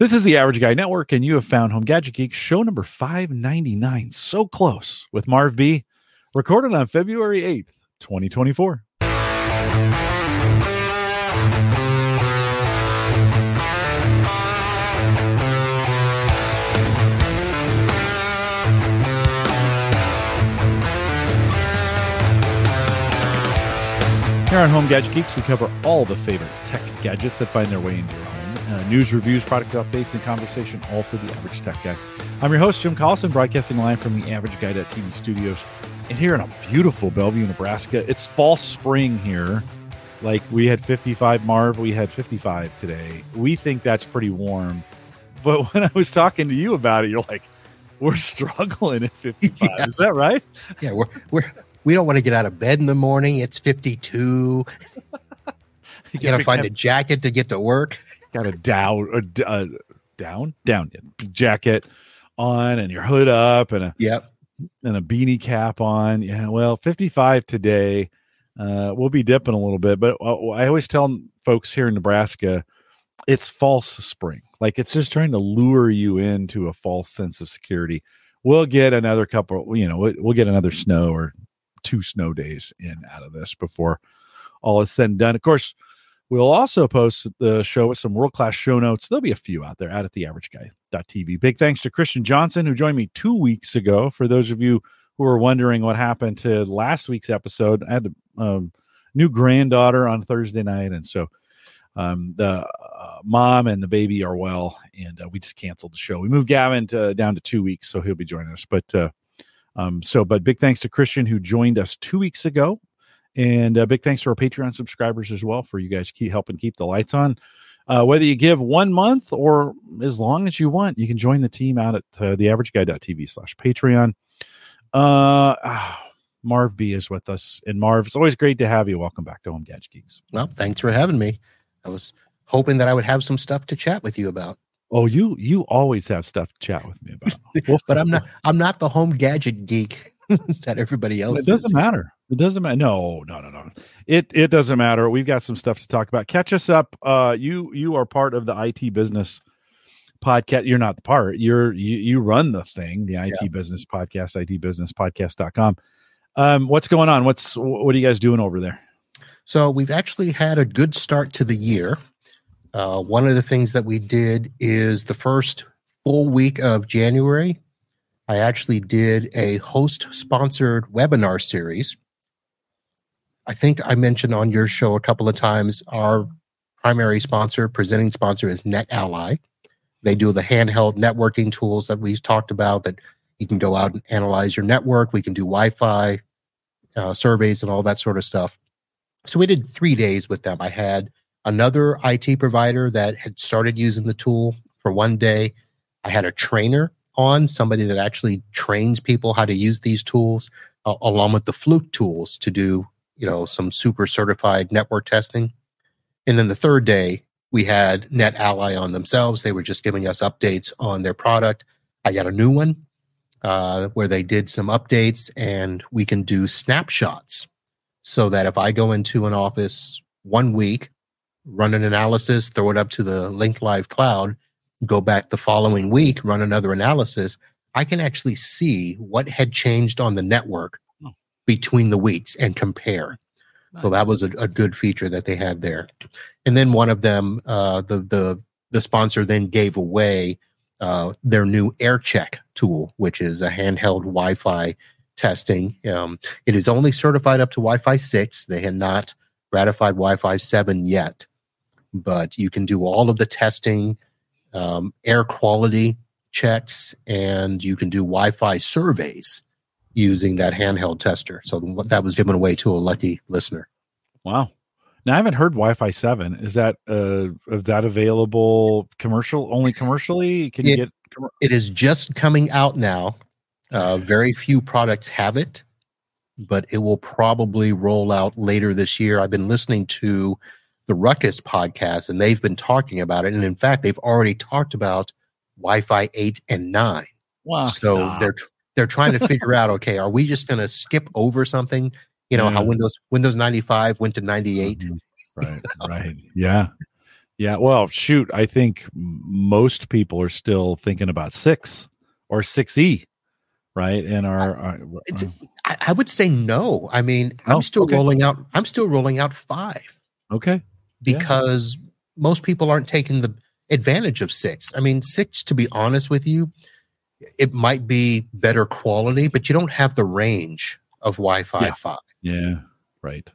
This is the Average Guy Network, and you have found Home Gadget Geek show number 599. So close with Marv Bee, recorded on February 8th, 2024. Here on Home Gadget Geeks, we cover all the favorite tech gadgets that find their way into your home. Uh, news, reviews, product updates, and conversation, all for the average tech guy. I'm your host, Jim Collison, broadcasting live from the Average Guy TV studios. And here in a beautiful Bellevue, Nebraska, it's fall spring here. Like we had 55 Marv, we had 55 today. We think that's pretty warm. But when I was talking to you about it, you're like, we're struggling at 55. Yeah. Is that right? Yeah, we're we're we don't want to get out of bed in the morning. It's 52. you got to find a jacket to get to work. Got a down, a, uh, down, down jacket on, and your hood up, and a yep, and a beanie cap on. Yeah, well, 55 today. Uh, we'll be dipping a little bit, but uh, I always tell folks here in Nebraska, it's false spring. Like it's just trying to lure you into a false sense of security. We'll get another couple, you know, we'll get another snow or two snow days in out of this before all is said and done. Of course, we'll also post the show with some world class show notes. There'll be a few out there out at the average guy.tv. Big thanks to Christian Johnson, who joined me two weeks ago. For those of you who are wondering what happened to last week's episode, I had a um, new granddaughter on Thursday night. And so um, the uh, mom and the baby are well, and uh, we just canceled the show. We moved Gavin to, down to two weeks, so he'll be joining us. But uh, um, so, but big thanks to Christian who joined us two weeks ago, and uh, big thanks to our Patreon subscribers as well for you guys keep helping keep the lights on. Uh, whether you give one month or as long as you want, you can join the team out at uh, theaverageguy.tv slash Patreon. Uh, Marv Bee is with us, and Marv, it's always great to have you. Welcome back to Home Gadget Geeks. Well, thanks for having me. I was hoping that I would have some stuff to chat with you about. Oh, you you always have stuff to chat with me about. but I'm not I'm not the home gadget geek that everybody else. It doesn't is. matter. It doesn't matter. No, no, no, no. It it doesn't matter. We've got some stuff to talk about. Catch us up. Uh, you you are part of the IT business podcast. You're not the part. You're you you run the thing, the IT yeah. business podcast, IT business podcast.com. Um, what's going on? What's what are you guys doing over there? So we've actually had a good start to the year. Uh, one of the things that we did is the first full week of January, I actually did a host sponsored webinar series. I think I mentioned on your show a couple of times our primary sponsor, presenting sponsor is NetAlly. They do the handheld networking tools that we've talked about that you can go out and analyze your network. We can do Wi Fi uh, surveys and all that sort of stuff. So we did three days with them. I had another IT provider that had started using the tool for one day. I had a trainer on, somebody that actually trains people how to use these tools, uh, along with the Fluke tools to do, you know, some super certified network testing. And then the third day, we had NetAlly on themselves. They were just giving us updates on their product. I got a new one uh, where they did some updates and we can do snapshots so that if I go into an office one week run an analysis, throw it up to the Link-Live cloud, go back the following week, run another analysis, I can actually see what had changed on the network. Between the weeks and compare. Nice. So that was a, a, good feature that they had there. And then one of them, uh, the the the sponsor then gave away uh, their new AirCheck tool, which is a handheld Wi-Fi testing. Um, it is only certified up to Wi-Fi six. They had not ratified Wi-Fi seven yet but you can do all of the testing, um, air quality checks, and you can do Wi Fi surveys using that handheld tester. So that was given away to a lucky listener. Wow. Now I haven't heard Wi-Fi seven. Is that uh is that available commercial only commercially? Can you get? Com- it is just coming out now. Uh, very few products have it, but it will probably roll out later this year. I've been listening to the Ruckus podcast, and they've been talking about it. And in fact, they've already talked about Wi-Fi eight and nine. Wow! So stop. they're they're trying to figure out, okay, are we just going to skip over something? You know yeah. how Windows Windows ninety five went to ninety eight. Mm-hmm. Right. right. Yeah. Yeah, well, shoot, I think most people are still thinking about six or six E, right? And our, our, our I, I, would say no. I mean, I'm oh, still okay. rolling out. I'm still rolling out five. Okay, because yeah. most people aren't taking the advantage of six. I mean, six, to be honest with you, it might be better quality, but you don't have the range of Wi-Fi yeah. five. Yeah, right.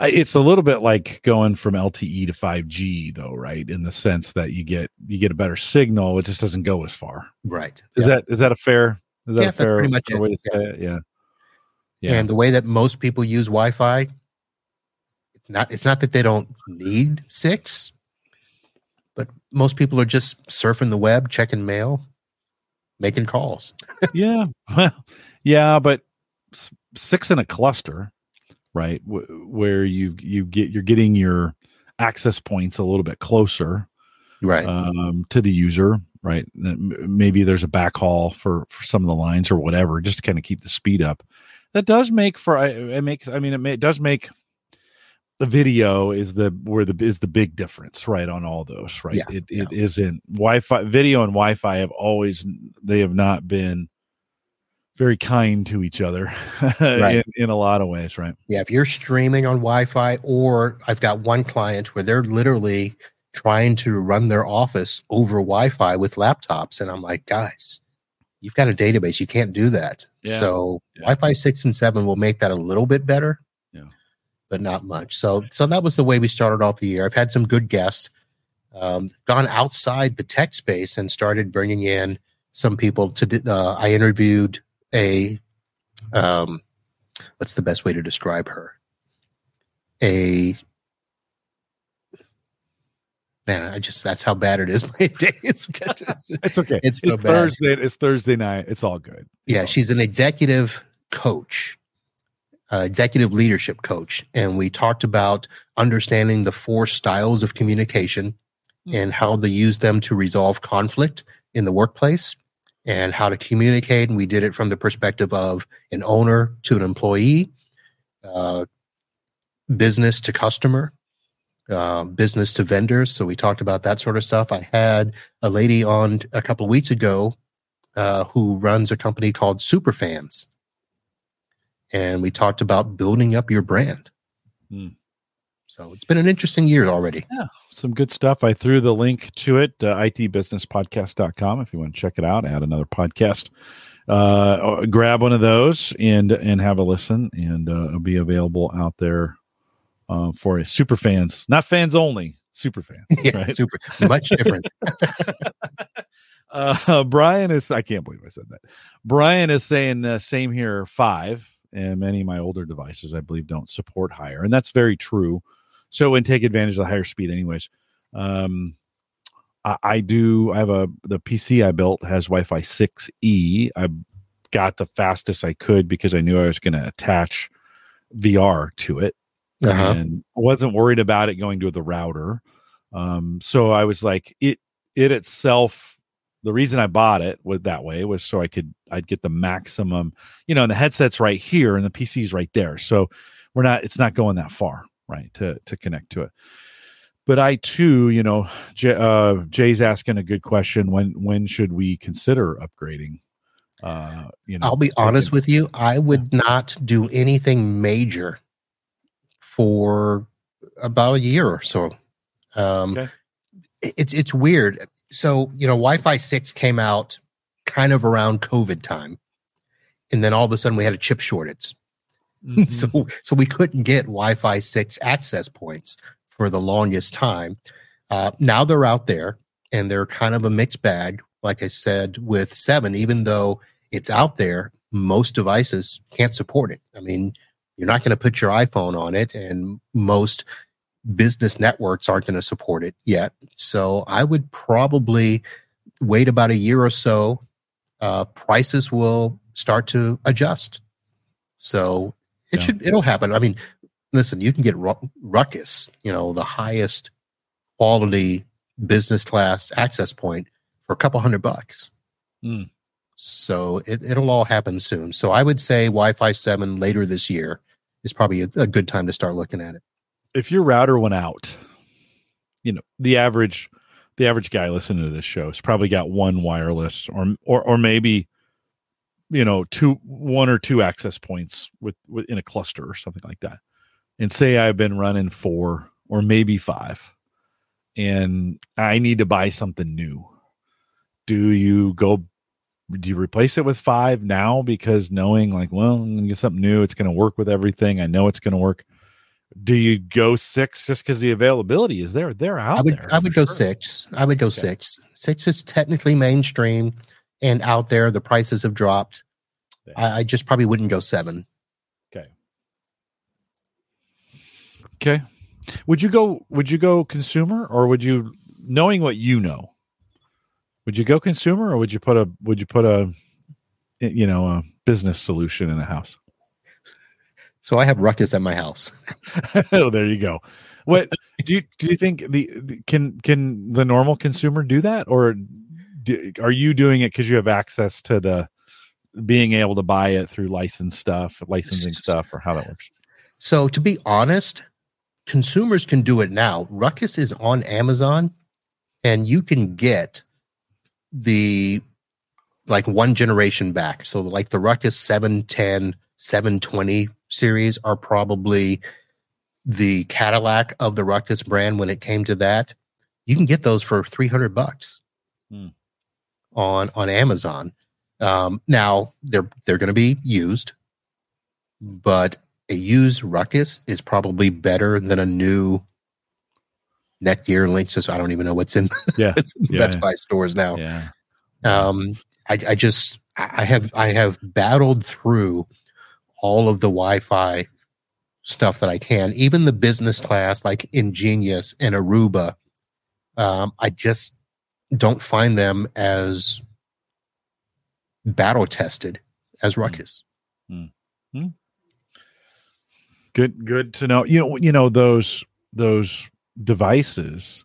It's a little bit like going from LTE to 5G, though, right? In the sense that you get you get a better signal, it just doesn't go as far. Right. Is that is that a fair? Is that yeah, a fair, pretty much way to say it? Yeah. Yeah. And the way that most people use Wi-Fi, it's not it's not that they don't need six, but most people are just surfing the web, checking mail, making calls. yeah. Well, yeah, but six in a cluster right? W- where you you get you're getting your access points a little bit closer, right, um, to the user, right? Maybe there's a backhaul for for some of the lines or whatever, just to kind of keep the speed up. That does make for it makes. I mean, it, may, it does make the video is the where the is the big difference right on all those right yeah, it, yeah. it isn't wi-fi video and wi-fi have always they have not been very kind to each other right. in, in, a lot of ways, right? Yeah, if you're streaming on Wi-Fi, or I've got one client where they're literally trying to run their office over Wi-Fi with laptops, and I'm like, guys, you've got a database, you can't do that. Yeah. So. Wi-Fi six and seven will make that a little bit better, but not much. So, so that was the way we started off the year. I've had some good guests, um, gone outside the tech space and started bringing in some people to. Uh, I interviewed a um what's the best way to describe her a man i just that's how bad it is my day it's, it's okay it's, so it's thursday it's thursday night it's all good it's yeah all she's good. an executive coach uh, executive leadership coach and we talked about understanding the four styles of communication mm-hmm. and how to use them to resolve conflict in the workplace and how to communicate. And we did it from the perspective of an owner to an employee, uh, business to customer, uh, business to vendors. So we talked about that sort of stuff. I had a lady on a couple of weeks ago uh, who runs a company called Superfans. And we talked about building up your brand. Mm. So it's been an interesting year already. Yeah, some good stuff. I threw the link to it, uh, itbusinesspodcast.com. If you want to check it out, add another podcast. Uh, grab one of those and and have a listen, and uh, it'll be available out there uh, for super fans, not fans only, super fans. yeah, right? super, much different. uh, Brian is, I can't believe I said that. Brian is saying, uh, same here, five. And many of my older devices, I believe, don't support higher. And that's very true so and take advantage of the higher speed anyways um I, I, do i have a the pc i built has wi-fi 6e i got the fastest i could because i knew i was going to attach vr to it uh-huh. and wasn't worried about it going to the router um so i was like it it itself the reason I bought it was that way was so I could I'd get the maximum, you know, and the headset's right here and the PC's right there. So we're not it's not going that far right to to connect to it. But i too you know Jay, uh, jay's asking a good question when when should we consider upgrading? Uh you know i'll be honest with you i would not do anything major for about a year or so. Um okay. it's it's weird so you know wi-fi 6 came out kind of around covid time and then all of a sudden we had a chip shortage Mm-hmm. so so we couldn't get Wi-Fi six access points for the longest time. Uh, now they're out there, and they're kind of a mixed bag. Like I said, with seven, even though it's out there, most devices can't support it. I mean, you're not going to put your iPhone on it, and most business networks aren't going to support it yet. So I would probably wait about a year or so. Uh, prices will start to adjust. So it yeah. should it'll happen. I mean, listen, you can get Ruckus, you know, the highest quality business class access point for a couple hundred bucks. Mm. So it, it'll all happen soon. So I would say Wi-Fi seven later this year is probably a, a good time to start looking at it. If your router went out you know the average the average guy listening to this show has probably got one wireless or or or maybe you know two one or two access points with, with in a cluster or something like that. And say i've been running four or maybe five and i need to buy something new. Do you go do you replace it with five now because knowing like well i'm gonna get something new it's gonna work with everything i know it's gonna work do you go six just because the availability is there they're out I would there I would go sure. six. I would go Okay. six. Six is technically mainstream and out there. The prices have dropped. Yeah. I, I just probably wouldn't go seven. Okay. Okay. Would you go would you go consumer or would you knowing what you know? Would you go consumer or would you put a would you put a you know a business solution in a house? So I have ruckus at my house. oh, there you go. What do you do you think the, the can can the normal consumer do that or do, are you doing it cuz you have access to the being able to buy it through licensed stuff, licensing stuff or how that works? So to be honest, consumers can do it now. Ruckus is on Amazon and you can get the like one generation back. So like the Ruckus 710, 720 series are probably the Cadillac of the Ruckus brand when it came to that. You can get those for 300 bucks Hmm. on on Amazon. Um, now they're they're going to be used, but a used Ruckus is probably better than a new Netgear Linksys. I don't even know what's in, Yeah. what's in Yeah, Best yeah. Buy stores now. Yeah. Um, I, I just I have I have battled through all of the Wi-Fi stuff that I can, even the business class like EnGenius and Aruba. Um, I just don't find them as battle tested as hmm. Ruckus. Hmm. Hmm. good good to know you know you know those those devices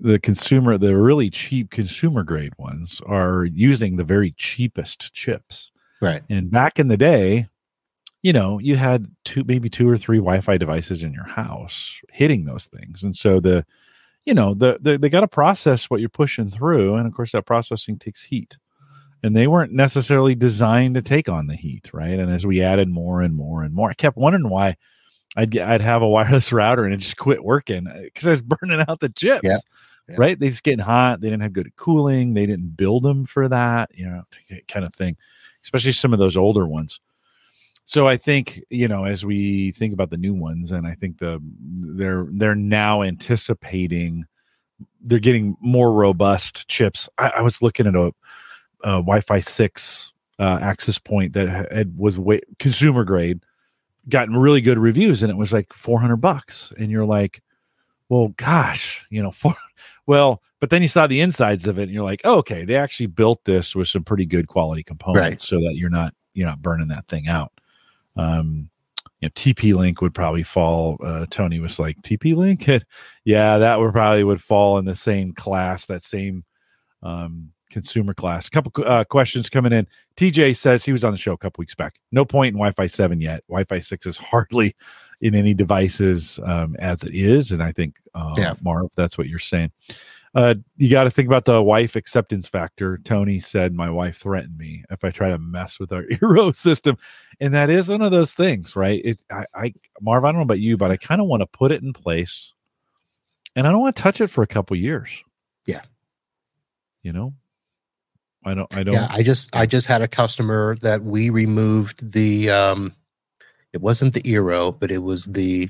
the consumer the really cheap consumer grade ones are using the very cheapest chips Right. and back in the day you know you had two maybe two or three wi-fi devices in your house hitting those things and so the you know the, the they got to process what you're pushing through and of course that processing takes heat and they weren't necessarily designed to take on the heat right and as we added more and more and more i kept wondering why i'd get, i'd have a wireless router and it just quit working uh, because i was burning out the chips Yeah. Yeah. right they just getting hot they didn't have good cooling they didn't build them for that you know kind of thing especially some of those older ones so i think you know as we think about the new ones and i think the they're they're now anticipating they're getting more robust chips. I, I was looking at a, a wi-fi 6 uh, access point that had was way, consumer grade gotten really good reviews and it was like 400 bucks. And you're like well gosh you know for well but then you saw the insides of it and you're like oh, okay they actually built this with some pretty good quality components Right. so that you're not you're not burning that thing out um you know tp link would probably fall uh tony was like tp link? Yeah that would probably would fall in the same class that same um consumer class. A couple uh, questions coming in. Tj says he was on the show a couple weeks back. No point in wi-fi 7 yet. Wi-fi 6 is hardly in any devices um, as it is and i think uh, Yeah. marv that's what you're saying uh, you got to think about the wife acceptance factor. Tony said, "My wife threatened me if I try to mess with our Eero system," and that is one of those things, right? It, I, I, Marv, I don't know about you, but I kind of want to put it in place, and I don't want to touch it for a couple years. Yeah. you know, I don't, I don't. Yeah, I just I just had a customer that we removed the um it wasn't the Eero, but it was the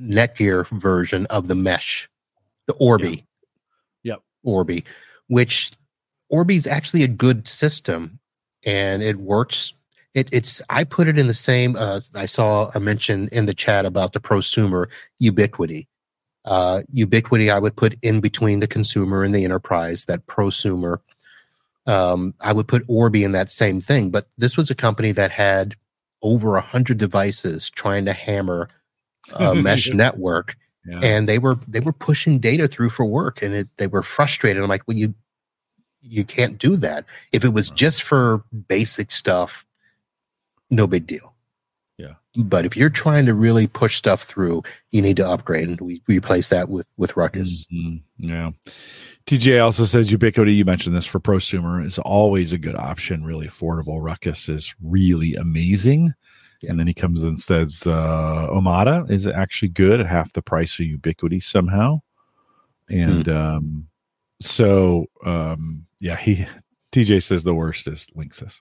Netgear version of the mesh, the Orbi. Yep. Orbi, which Orbi is actually a good system and it works. It, it's I put it in the same uh I saw a mention in the chat about the prosumer Ubiquiti. Uh Ubiquiti I would put in between the consumer and the enterprise, that prosumer um, I would put Orbi in that same thing. But this was a company that had over a hundred devices trying to hammer a mesh network, yeah. and they were they were pushing data through for work, and it, they were frustrated. I'm like, well, you you can't do that. If it was just for basic stuff, no big deal. Yeah. But if you're trying to really push stuff through, you need to upgrade, and we replace that with with Ruckus. Mm-hmm. Yeah. TJ also says Ubiquiti. You mentioned this for prosumer is always a good option. Really affordable. Ruckus is really amazing. Yeah. And then he comes and says uh, Omada is actually good at half the price of Ubiquiti somehow. And hmm. um, so um, yeah, he TJ says the worst is Linksys.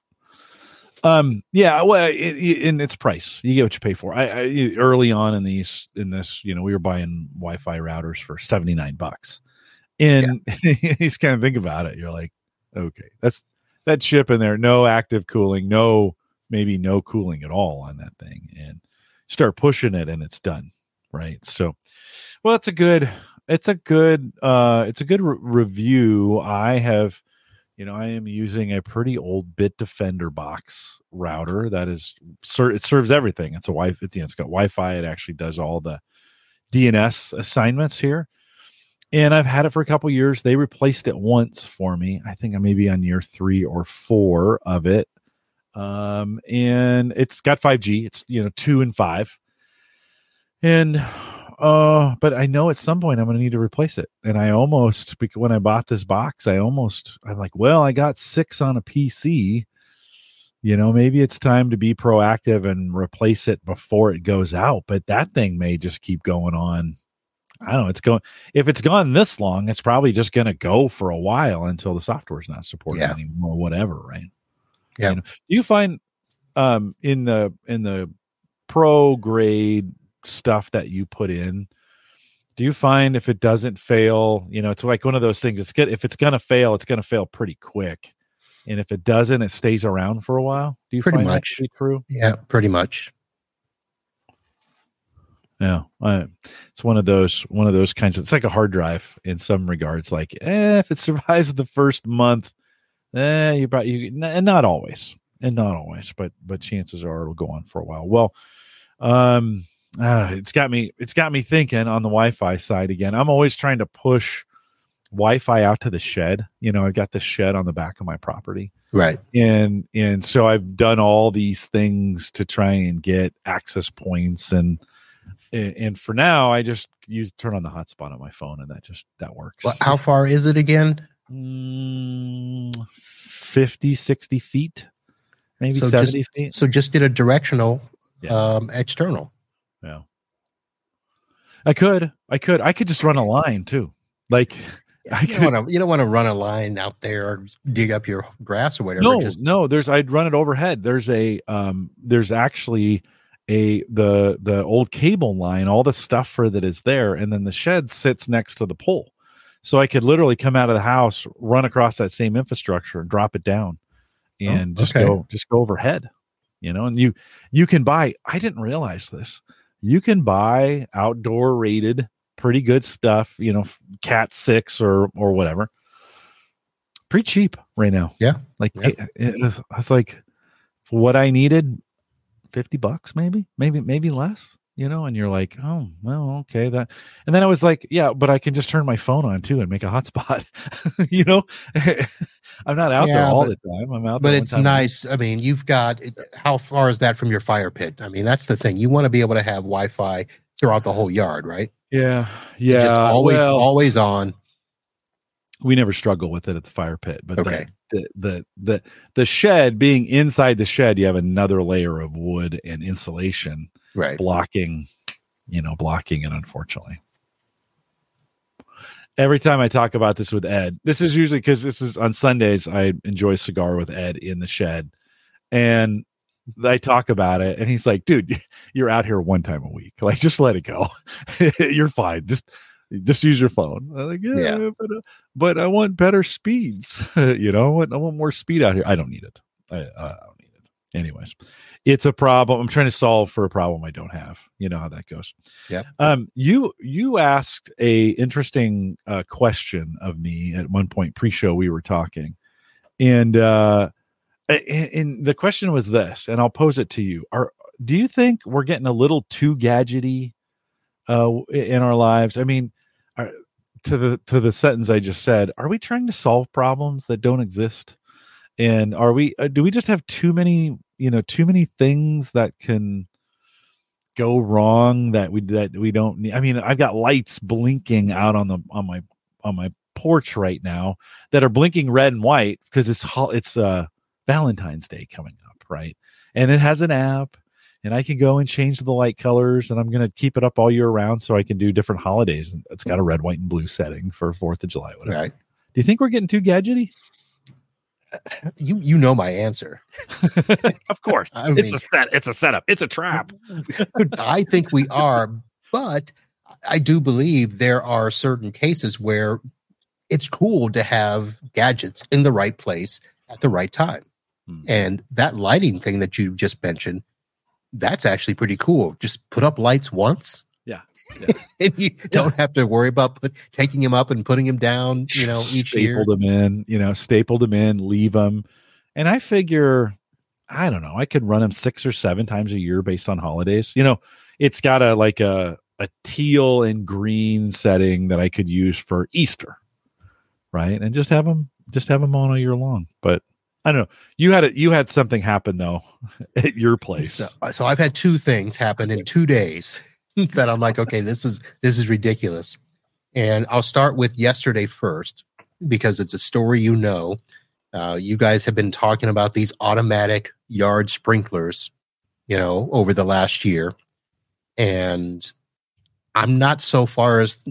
Um, yeah, well, it, it, in its price, you get what you pay for. I, I, early on in these in this, you know, we were buying Wi-Fi routers for seventy nine bucks, and yeah. you kind of think about it. You're like, okay, that's that chip in there, no active cooling, no maybe no cooling at all on that thing, and start pushing it, and it's done, right? So, well, it's a good, it's a good, uh, it's a good re- review. I have you know, I am using a pretty old Bitdefender box router that is it serves everything. It's a Wi-Fi. It's, you know, it's got Wi-Fi. It actually does all the DNS assignments here, and I've had it for a couple years. They replaced it once for me. I think I may be on year three or four of it, um, and it's got 5G. It's you know two and five, and uh, but I know at some point I'm going to need to replace it. And I almost, because when I bought this box, I almost, I'm like, well, I got six on a PC. You know, maybe it's time to be proactive and replace it before it goes out. But that thing may just keep going on. I don't know. It's going, if it's gone this long, it's probably just going to go for a while until the software is not supported yeah. anymore, or whatever. Right. Yeah. You, know, you find, um, in the, in the pro grade stuff that you put in do you find if it doesn't fail you know it's like one of those things it's good if it's gonna fail it's gonna fail pretty quick. And if it doesn't it stays around for a while? Do you pretty much. true? Yeah pretty much. Yeah it's one of those one of those kinds of it's like a hard drive in some regards like eh, if it survives the first month eh, you brought you and not always and not always but but chances are it'll go on for a while. Well um uh, it's got me it's got me thinking on the wi-fi side again. I'm always trying to push wi-fi out to the shed. You know i've got the shed on the back of my property. Right. And and so i've done all these things to try and get access points and and for now i just use turn on the hotspot on my phone and that just that works. Well, how far is it again mm, 50 60 feet maybe so 70 just, feet so just get a directional yeah. um external yeah. I could. I could. I could just run a line too. Like I you, don't wanna, you don't want to run a line out there or dig up your grass or whatever. No, just... no. There's I'd run it overhead. There's a um. There's actually a the the old cable line. All the stuff for that is there, and then the shed sits next to the pole. So I could literally come out of the house, run across that same infrastructure, and drop it down, oh, and oh, just go just go overhead. You know, and you you can buy. I didn't realize this you can buy outdoor rated pretty good stuff, you know, cat 6 or or whatever. Pretty cheap right now. Yeah. Like yeah. It, it was, I was like for what I needed 50 bucks maybe, maybe maybe less you know, and you're like, oh, well, okay, that, and then I was like, yeah, but I can just turn my phone on too and make a hotspot, you know. I'm not out yeah, there all but, the time. I'm out, but it's nice. I mean, you've got how far is that from your fire pit? I mean, that's the thing. You want to be able to have Wi-Fi throughout the whole yard, right? Yeah, yeah. Just always, well, always on. We never struggle with it at the fire pit, but okay. the, the the the shed being inside the shed, you have another layer of wood and insulation right blocking you know blocking it unfortunately every time i talk about this with ed this is usually because this is on sundays i enjoy cigar with ed in the shed and I talk about it, and he's like, "Dude, you're out here one time a week. Like, just let it go. you're fine. Just, just use your phone." I'm like, "Yeah, yeah. But, uh, but I want better speeds. you know, I want, I want more speed out here. I don't need it. I, uh, I don't need it. Anyways, it's a problem. I'm trying to solve for a problem I don't have. You know how that goes. Yeah. Um, you you asked a interesting uh, question of me at one point pre-show. We were talking, and uh, and, and the question was this, and I'll pose it to you: Are do you think we're getting a little too gadgety uh, in our lives? I mean, are, to the to the sentence I just said, are we trying to solve problems that don't exist? And are we? Uh, do we just have too many you know too many things that can go wrong that we that we don't need. I mean, I've got lights blinking out on the on my on my porch right now that are blinking red and white because it's it's uh Valentine's Day coming up, right? And it has an app and I can go and change the light colors and I'm going to keep it up all year round so I can do different holidays. And it's got a red, white, and blue setting for 4th of July. Whatever. Right. Do you think we're getting too gadgety? You you know my answer. of course. I mean, it's a set, it's a setup. It's a trap. I think we are, but I do believe there are certain cases where it's cool to have gadgets in the right place at the right time. Hmm. And that lighting thing that you just mentioned, that's actually pretty cool. Just put up lights once. Yeah. yeah. and you yeah. don't have to worry about put, taking him up and putting him down, you know, each stapled year. them in, you know, stapled them in, leave them. And I figure, I don't know, I could run them six or seven times a year based on holidays. You know, it's got a like a a teal and green setting that I could use for Easter, right? And just have them just have them on all year long. But I don't know. You had it. You had something happen though at your place. So, so I've had two things happen in two days that I'm like, okay, this is this is ridiculous. And I'll start with yesterday first because it's a story you know. Uh, you guys have been talking about these automatic yard sprinklers, you know, over the last year, and I'm not so far as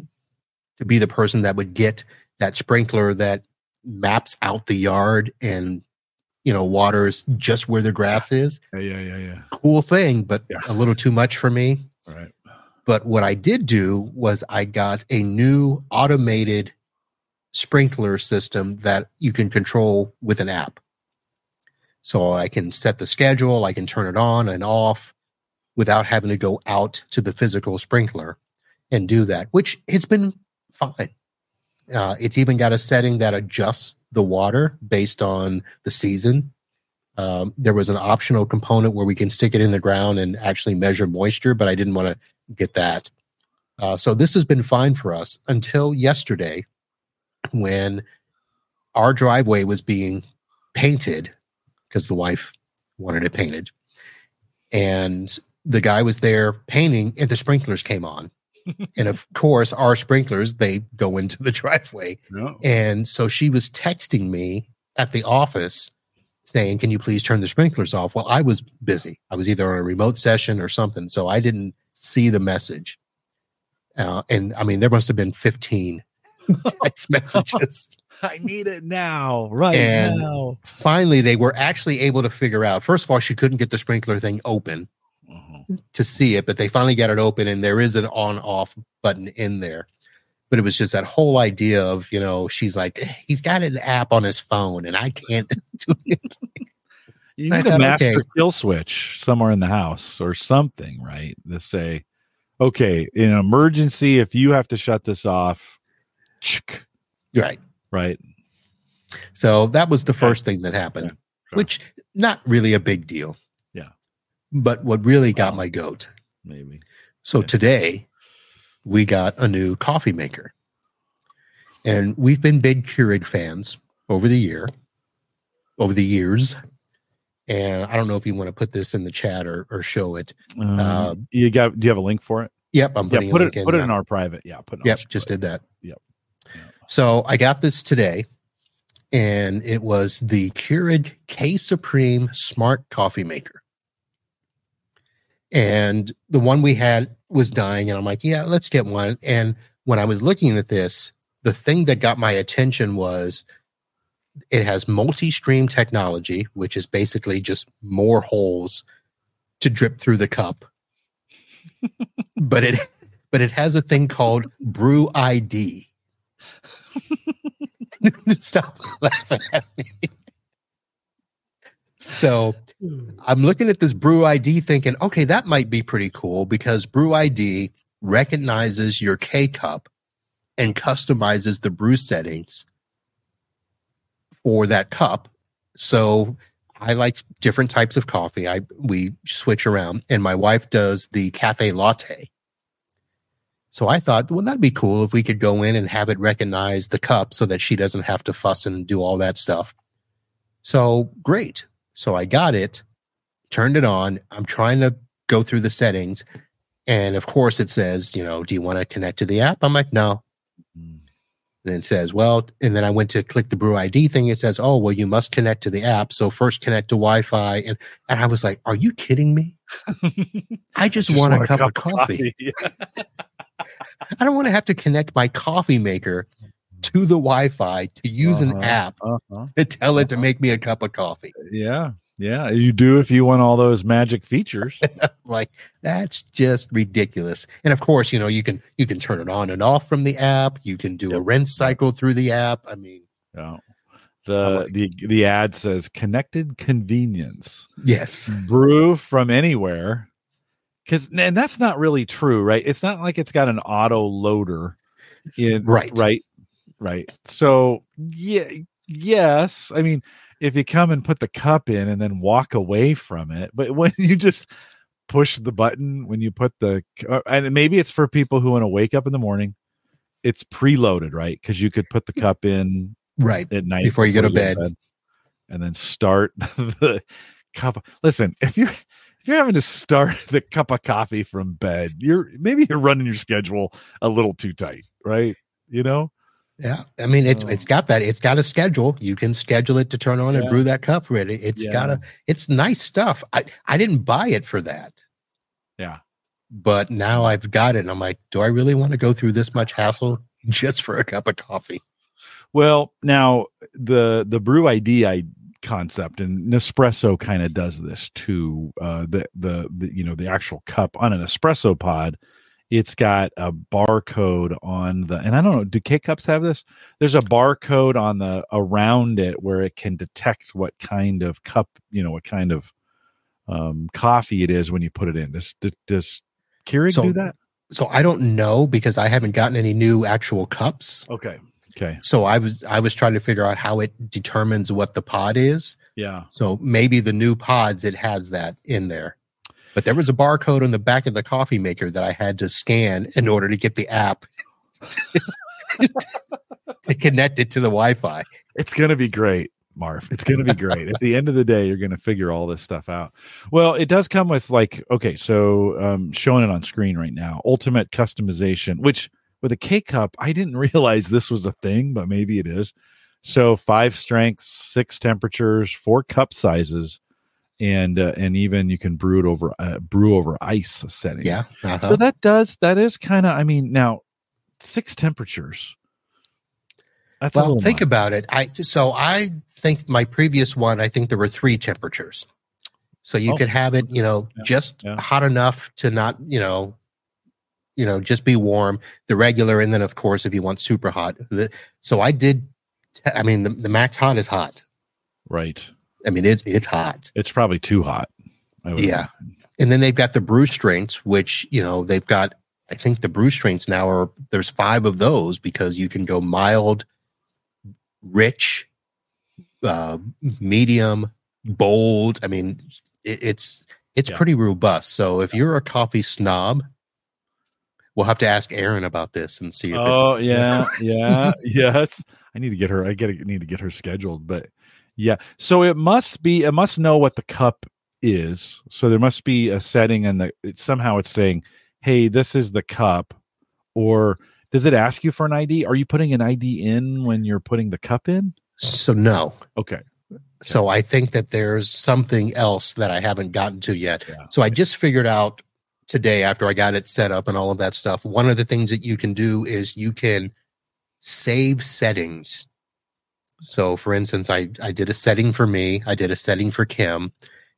to be the person that would get that sprinkler that maps out the yard and you know waters just where the grass is. Yeah, yeah, yeah, yeah. Cool thing, but yeah. a little too much for me. Right. But what I did do was I got a new automated sprinkler system that you can control with an app. So I can set the schedule, I can turn it on and off without having to go out to the physical sprinkler and do that, which it's been fine. Uh, it's even got a setting that adjusts the water based on the season. Um, there was an optional component where we can stick it in the ground and actually measure moisture, but I didn't want to get that. Uh, so this has been fine for us until yesterday when our driveway was being painted because the wife wanted it painted. And the guy was there painting and the sprinklers came on and of course, our sprinklers they go into the driveway. No. And so she was texting me at the office saying, "Can you please turn the sprinklers off?" Well, I was busy. I was either on a remote session or something, so I didn't see the message. Uh, and I mean, there must have been fifteen text messages. I need it now, right and now. Finally, they were actually able to figure out. First of all, she couldn't get the sprinkler thing open to see it, but they finally got it open and there is an on off button in there. But it was just that whole idea of, you know, she's like, he's got an app on his phone and I can't do it. You need a master okay. kill switch somewhere in the house or something, right? To say, okay, in an emergency, if you have to shut this off, right, right. So that was the first thing that happened, yeah, sure. which not really a big deal. Yeah, but what really got my goat, maybe. So today we got a new coffee maker. And we've been big Keurig fans over the year, over the years. And I don't know if you want to put this in the chat or, or show it. Um, uh, you got? Do you have a link for it? Yep, I'm putting yeah, put it. In put it in our private. Yeah, put. It yep, just did that. Yep. So I got this today, and it was the Keurig K Supreme Smart Coffee Maker and the one we had was dying and i'm like yeah let's get one and when i was looking at this the thing that got my attention was it has multi-stream technology which is basically just more holes to drip through the cup. But it but it has a thing called brew id stop laughing at me. So hmm. I'm looking at this Brew ID thinking, okay, that might be pretty cool because Brew ID recognizes your K cup and customizes the brew settings for that cup. So I like different types of coffee. I we switch around and my wife does the cafe latte. So I thought, well, that'd be cool if we could go in and have it recognize the cup so that she doesn't have to fuss and do all that stuff. So great. So I got it, turned it on. I'm trying to go through the settings, And of course, it says, you know, do you want to connect to the app? I'm like, no. And it says, well, and then I went to click the Brew ID thing. It says, oh, well, you must connect to the app. So first connect to Wi Fi. And, and I was like, are you kidding me? I just, want, a cup, of coffee. Yeah. I don't want to have to connect my coffee maker to the Wi Fi to use an Uh-huh, app uh-huh. to tell it to make me a cup of coffee. Yeah. Yeah. You do if you want all those magic features. like that's just ridiculous and of course you know you can you can turn it on and off from the app you can do a Yep. rinse cycle through the app i mean Yeah. The the the ad says connected convenience. yes Brew from anywhere. Cause and that's not really true, right? It's not like it's got an auto loader in Right. right, right. So yeah, yes. I mean, if you come and put the cup in and then walk away from it, but when you just push the button when you put the uh, and maybe it's for people who want to wake up in the morning, it's preloaded, right? Because you could put the cup in right at night Before you go to bed. and then start the cup. Listen, if you're if you're having to start the cup of coffee from bed, you're maybe you're running your schedule a little too tight, right? You know, yeah i mean it's Oh. it's got that it's got a schedule you can schedule it to turn on and brew that cup ready It's Yeah. got a it's nice stuff i i didn't buy it for that yeah, but now i've got it and i'm like do i really want to go through this much hassle just for a cup of coffee Well, now the the brew ID I concept and Nespresso kind of does this too. Uh, the, the the you know the actual cup on an espresso pod, it's got a barcode on the and I don't know. Do K cups have this? There's a barcode on the around it where it can detect what kind of cup you know what kind of um, coffee it is when you put it in. Does does, does Keurig So- do that? so i don't know because i haven't gotten any new actual cups Okay. Okay. so i was i was trying to figure out how it determines what the pod is Yeah. so maybe the new pods it has that in there but there was a barcode on the back of the coffee maker that i had to scan in order to get the app to connect it to the wi-fi It's going to be great, Marv. It's going to be great. At the end of the day, you're going to figure all this stuff out. Well, it does come with like, okay, so um, showing it on screen right now, ultimate customization, which with a K cup, I didn't realize this was a thing, but maybe it is. So five strengths, six temperatures, four cup sizes, and uh, and even you can brew it over uh, brew over ice setting. yeah uh-huh. So that does that is kind of I mean now six temperatures. That's well think much. about it i so i think my previous one i think there were three temperatures so you Oh. could have it you know Yeah, just yeah. hot enough to not you know you know just be warm the regular and then of course if you want super hot the, so i did te- i mean the, the max hot is hot right. I mean it's it's hot It's probably too hot. I would Yeah. and then they've got the brew strengths which you know they've got i think the brew strengths now are there's five of those because you can go mild rich uh medium bold i mean it, it's it's Yeah. pretty robust so if you're a coffee snob we'll have to ask Erin about this and see if it, Oh yeah, yeah, yes. I need to get her. I get need to get her scheduled, but yeah. So it must be. It must know what the cup is. So there must be a setting, and the it, somehow it's saying, "Hey, this is the cup," or does it ask you for an ID? Are you putting an ID in when you're putting the cup in? so no Okay. So I think that there's something else that I haven't gotten to yet. Yeah. So I just figured out today after I got it set up and all of that stuff. One of the things that you can do is you can save settings. So for instance, I, I did a setting for me, I did a setting for Kim,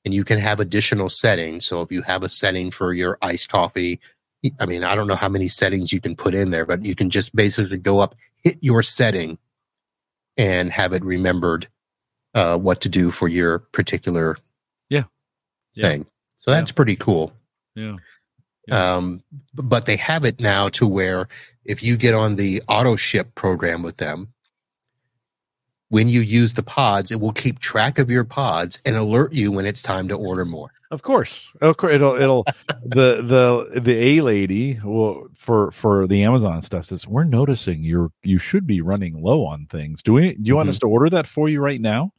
and you can have additional settings. So if you have a setting for your iced coffee, I mean, I don't know how many settings you can put in there, but you can just basically go up, hit your setting, and have it remembered uh, what to do for your particular Yeah. thing. So that's pretty cool. Yeah. Yeah. Um, but they have it now to where if you get on the auto ship program with them, when you use the pods, it will keep track of your pods and alert you when it's time to order more. Of course, of course, it'll it'll the the the A lady will for for the Amazon stuff says we're noticing you're you should be running low on things. Do we? Do you want Mhm. us to order that for you right now?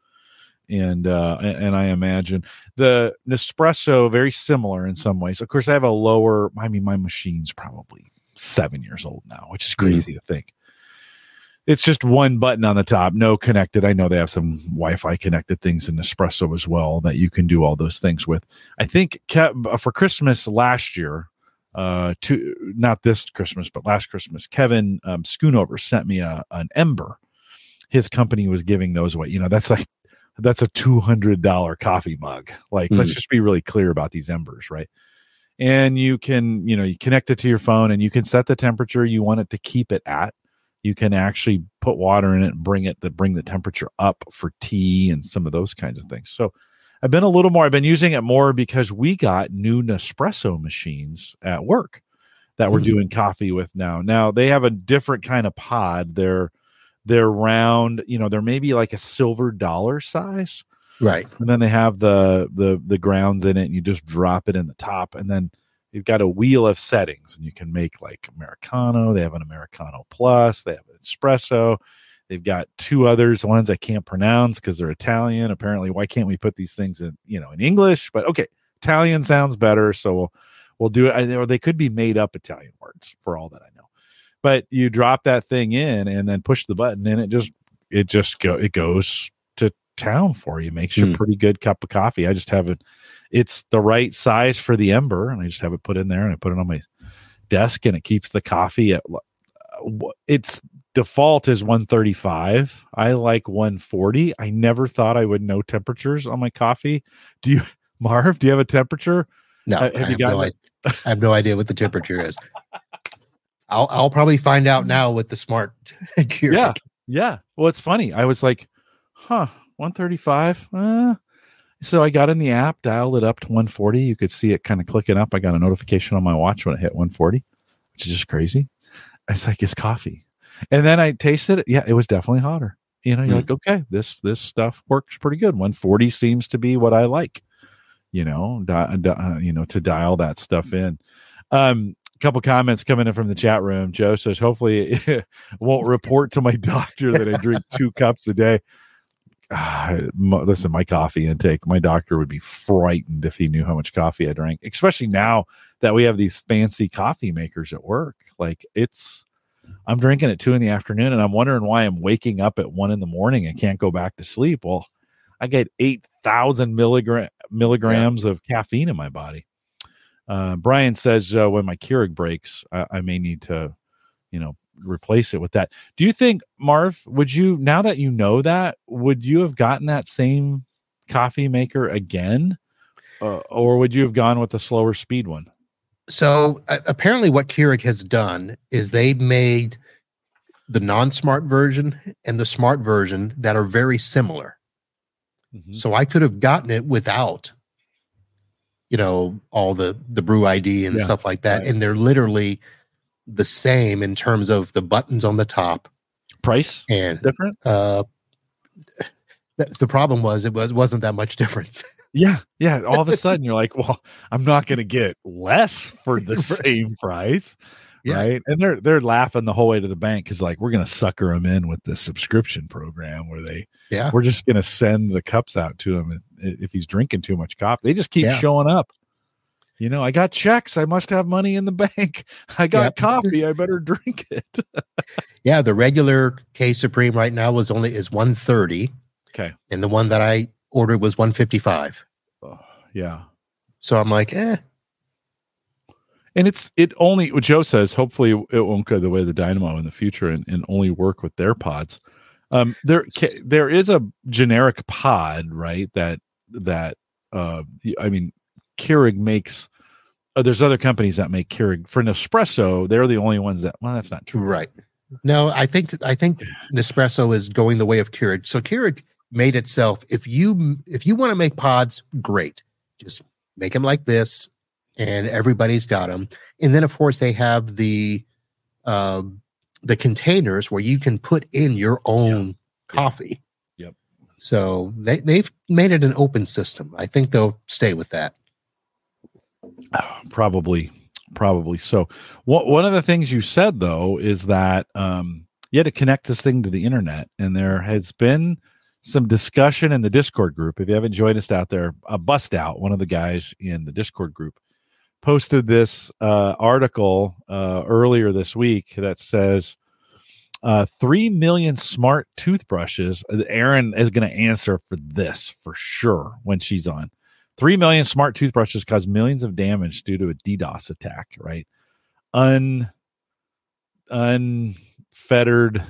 and uh, and, and I imagine the Nespresso very similar in some ways. Of course, I have a lower. I mean, my machine's probably seven years old now, which is crazy to think. It's just one button on the top, no connected. I know they have some Wi-Fi connected things in Espresso as well that you can do all those things with. I think Kev, for Christmas last year, uh, to not this Christmas, but last Christmas, Kevin um, Schoonover sent me a an Ember. His company was giving those away. You know, that's like that's a two hundred dollar coffee mug. Like, let's just be really clear about these Embers, right? And you can, you know, you connect it to your phone, and you can set the temperature you want it to keep it at. You can actually put water in it and bring it to bring the temperature up for tea and some of those kinds of things. So I've been a little more, I've been using it more because we got new Nespresso machines at work that we're Mhm. doing coffee with now. Now they have a different kind of pod. They're they're round, you know, they're maybe like a silver dollar size. Right. And then they have the the the grounds in it and you just drop it in the top and then you've got a wheel of settings and you can make like americano they have an americano plus they have an espresso. They've got two others ones i can't pronounce because they're italian. Apparently why can't we put these things in you know in english? But okay italian sounds better so we'll we'll do it. Or they could be made up italian words for all that i know. But you drop that thing in and then push the button and it just it just go it goes town for you makes you a Hmm. pretty good cup of coffee i just have it it's the right size for the ember and i just have it put in there and i put it on my desk and it keeps the coffee at uh, its default is 135 i like 140 i never thought i would know temperatures on my coffee do you marv do you have a temperature No, have I, you have no, I, I have no idea what the temperature is. I'll I'll probably find out now with the smart Keurig. Yeah. Yeah. Well, it's funny. I was like, huh, 135. Uh, so I got in the app, dialed it up to 140. You could see it kind of clicking up. I got a notification on my watch when it hit 140, which is just crazy. It's like it's coffee. And then I tasted it. Yeah, it was definitely hotter. You know, you're Hmm. like, okay, this this stuff works pretty good. 140 seems to be what I like. You know, di- di- uh, you know, to dial that stuff in. Um, couple comments coming in from the chat room. Joe says, hopefully it won't report to my doctor that I drink two cups a day. Listen, my coffee intake, my doctor would be frightened if he knew how much coffee I drank, especially now that we have these fancy coffee makers at work. Like it's, I'm drinking at two in the afternoon and I'm wondering why I'm waking up at one in the morning and can't go back to sleep. Well, I get 8,000 milligram, milligrams of caffeine in my body. Uh, Brian says uh, when my Keurig breaks, I, I may need to, you know, replace it with that. Do you think, Marv, would you, now that you know that, would you have gotten that same coffee maker again? Uh, or would you have gone with the slower speed one? So uh, apparently, what Keurig has done is they've made the non-smart version and the smart version that are very similar. Mm-hmm. So I could have gotten it without, you know, all the the brew ID and Yeah, stuff like that, right. and they're literally the same in terms of the buttons on the top Price and different? uh the problem was it was wasn't that much difference Yeah. Yeah. All of a sudden you're like, well, I'm not going to get less for the same price. Yeah. Right. And they're, they're laughing the whole way to the bank because like, we're going to sucker them in with the subscription program where they, yeah we're just going to send the cups out to him if, if he's drinking too much coffee. They just keep Yeah. showing up. You know, I got checks. I must have money in the bank. I got Yep. coffee. I better drink it. yeah the regular k supreme right now was only is 130 Okay. and the one that i ordered was 155 Oh, yeah. so i'm like eh And it's it only what Joe says. Hopefully, it won't go the way of the Dynamo in the future and, and only work with their pods. Um, there there is a generic pod, right? That that uh, I mean, Keurig makes. Uh, there's other companies that make Keurig for Nespresso. They're the only ones that. Well, that's not true. right no i think i think nespresso is going the way of keurig so keurig made itself if you if you want to make pods great just make them like this and everybody's got them and then of course they have the um the containers where you can put in your own coffee Yep. so they, they've made it an open system i think they'll stay with that Probably, probably so. One one of the things you said though is that um, you had to connect this thing to the internet, and there has been some discussion in the Discord group. If you haven't joined us out there, a bust out, one of the guys in the Discord group, posted this uh, article uh, earlier this week that says uh, 3 million smart toothbrushes. Erin is going to answer for this for sure when she's on. 3 million smart toothbrushes cause millions of damage due to a DDoS attack, right? Un unfettered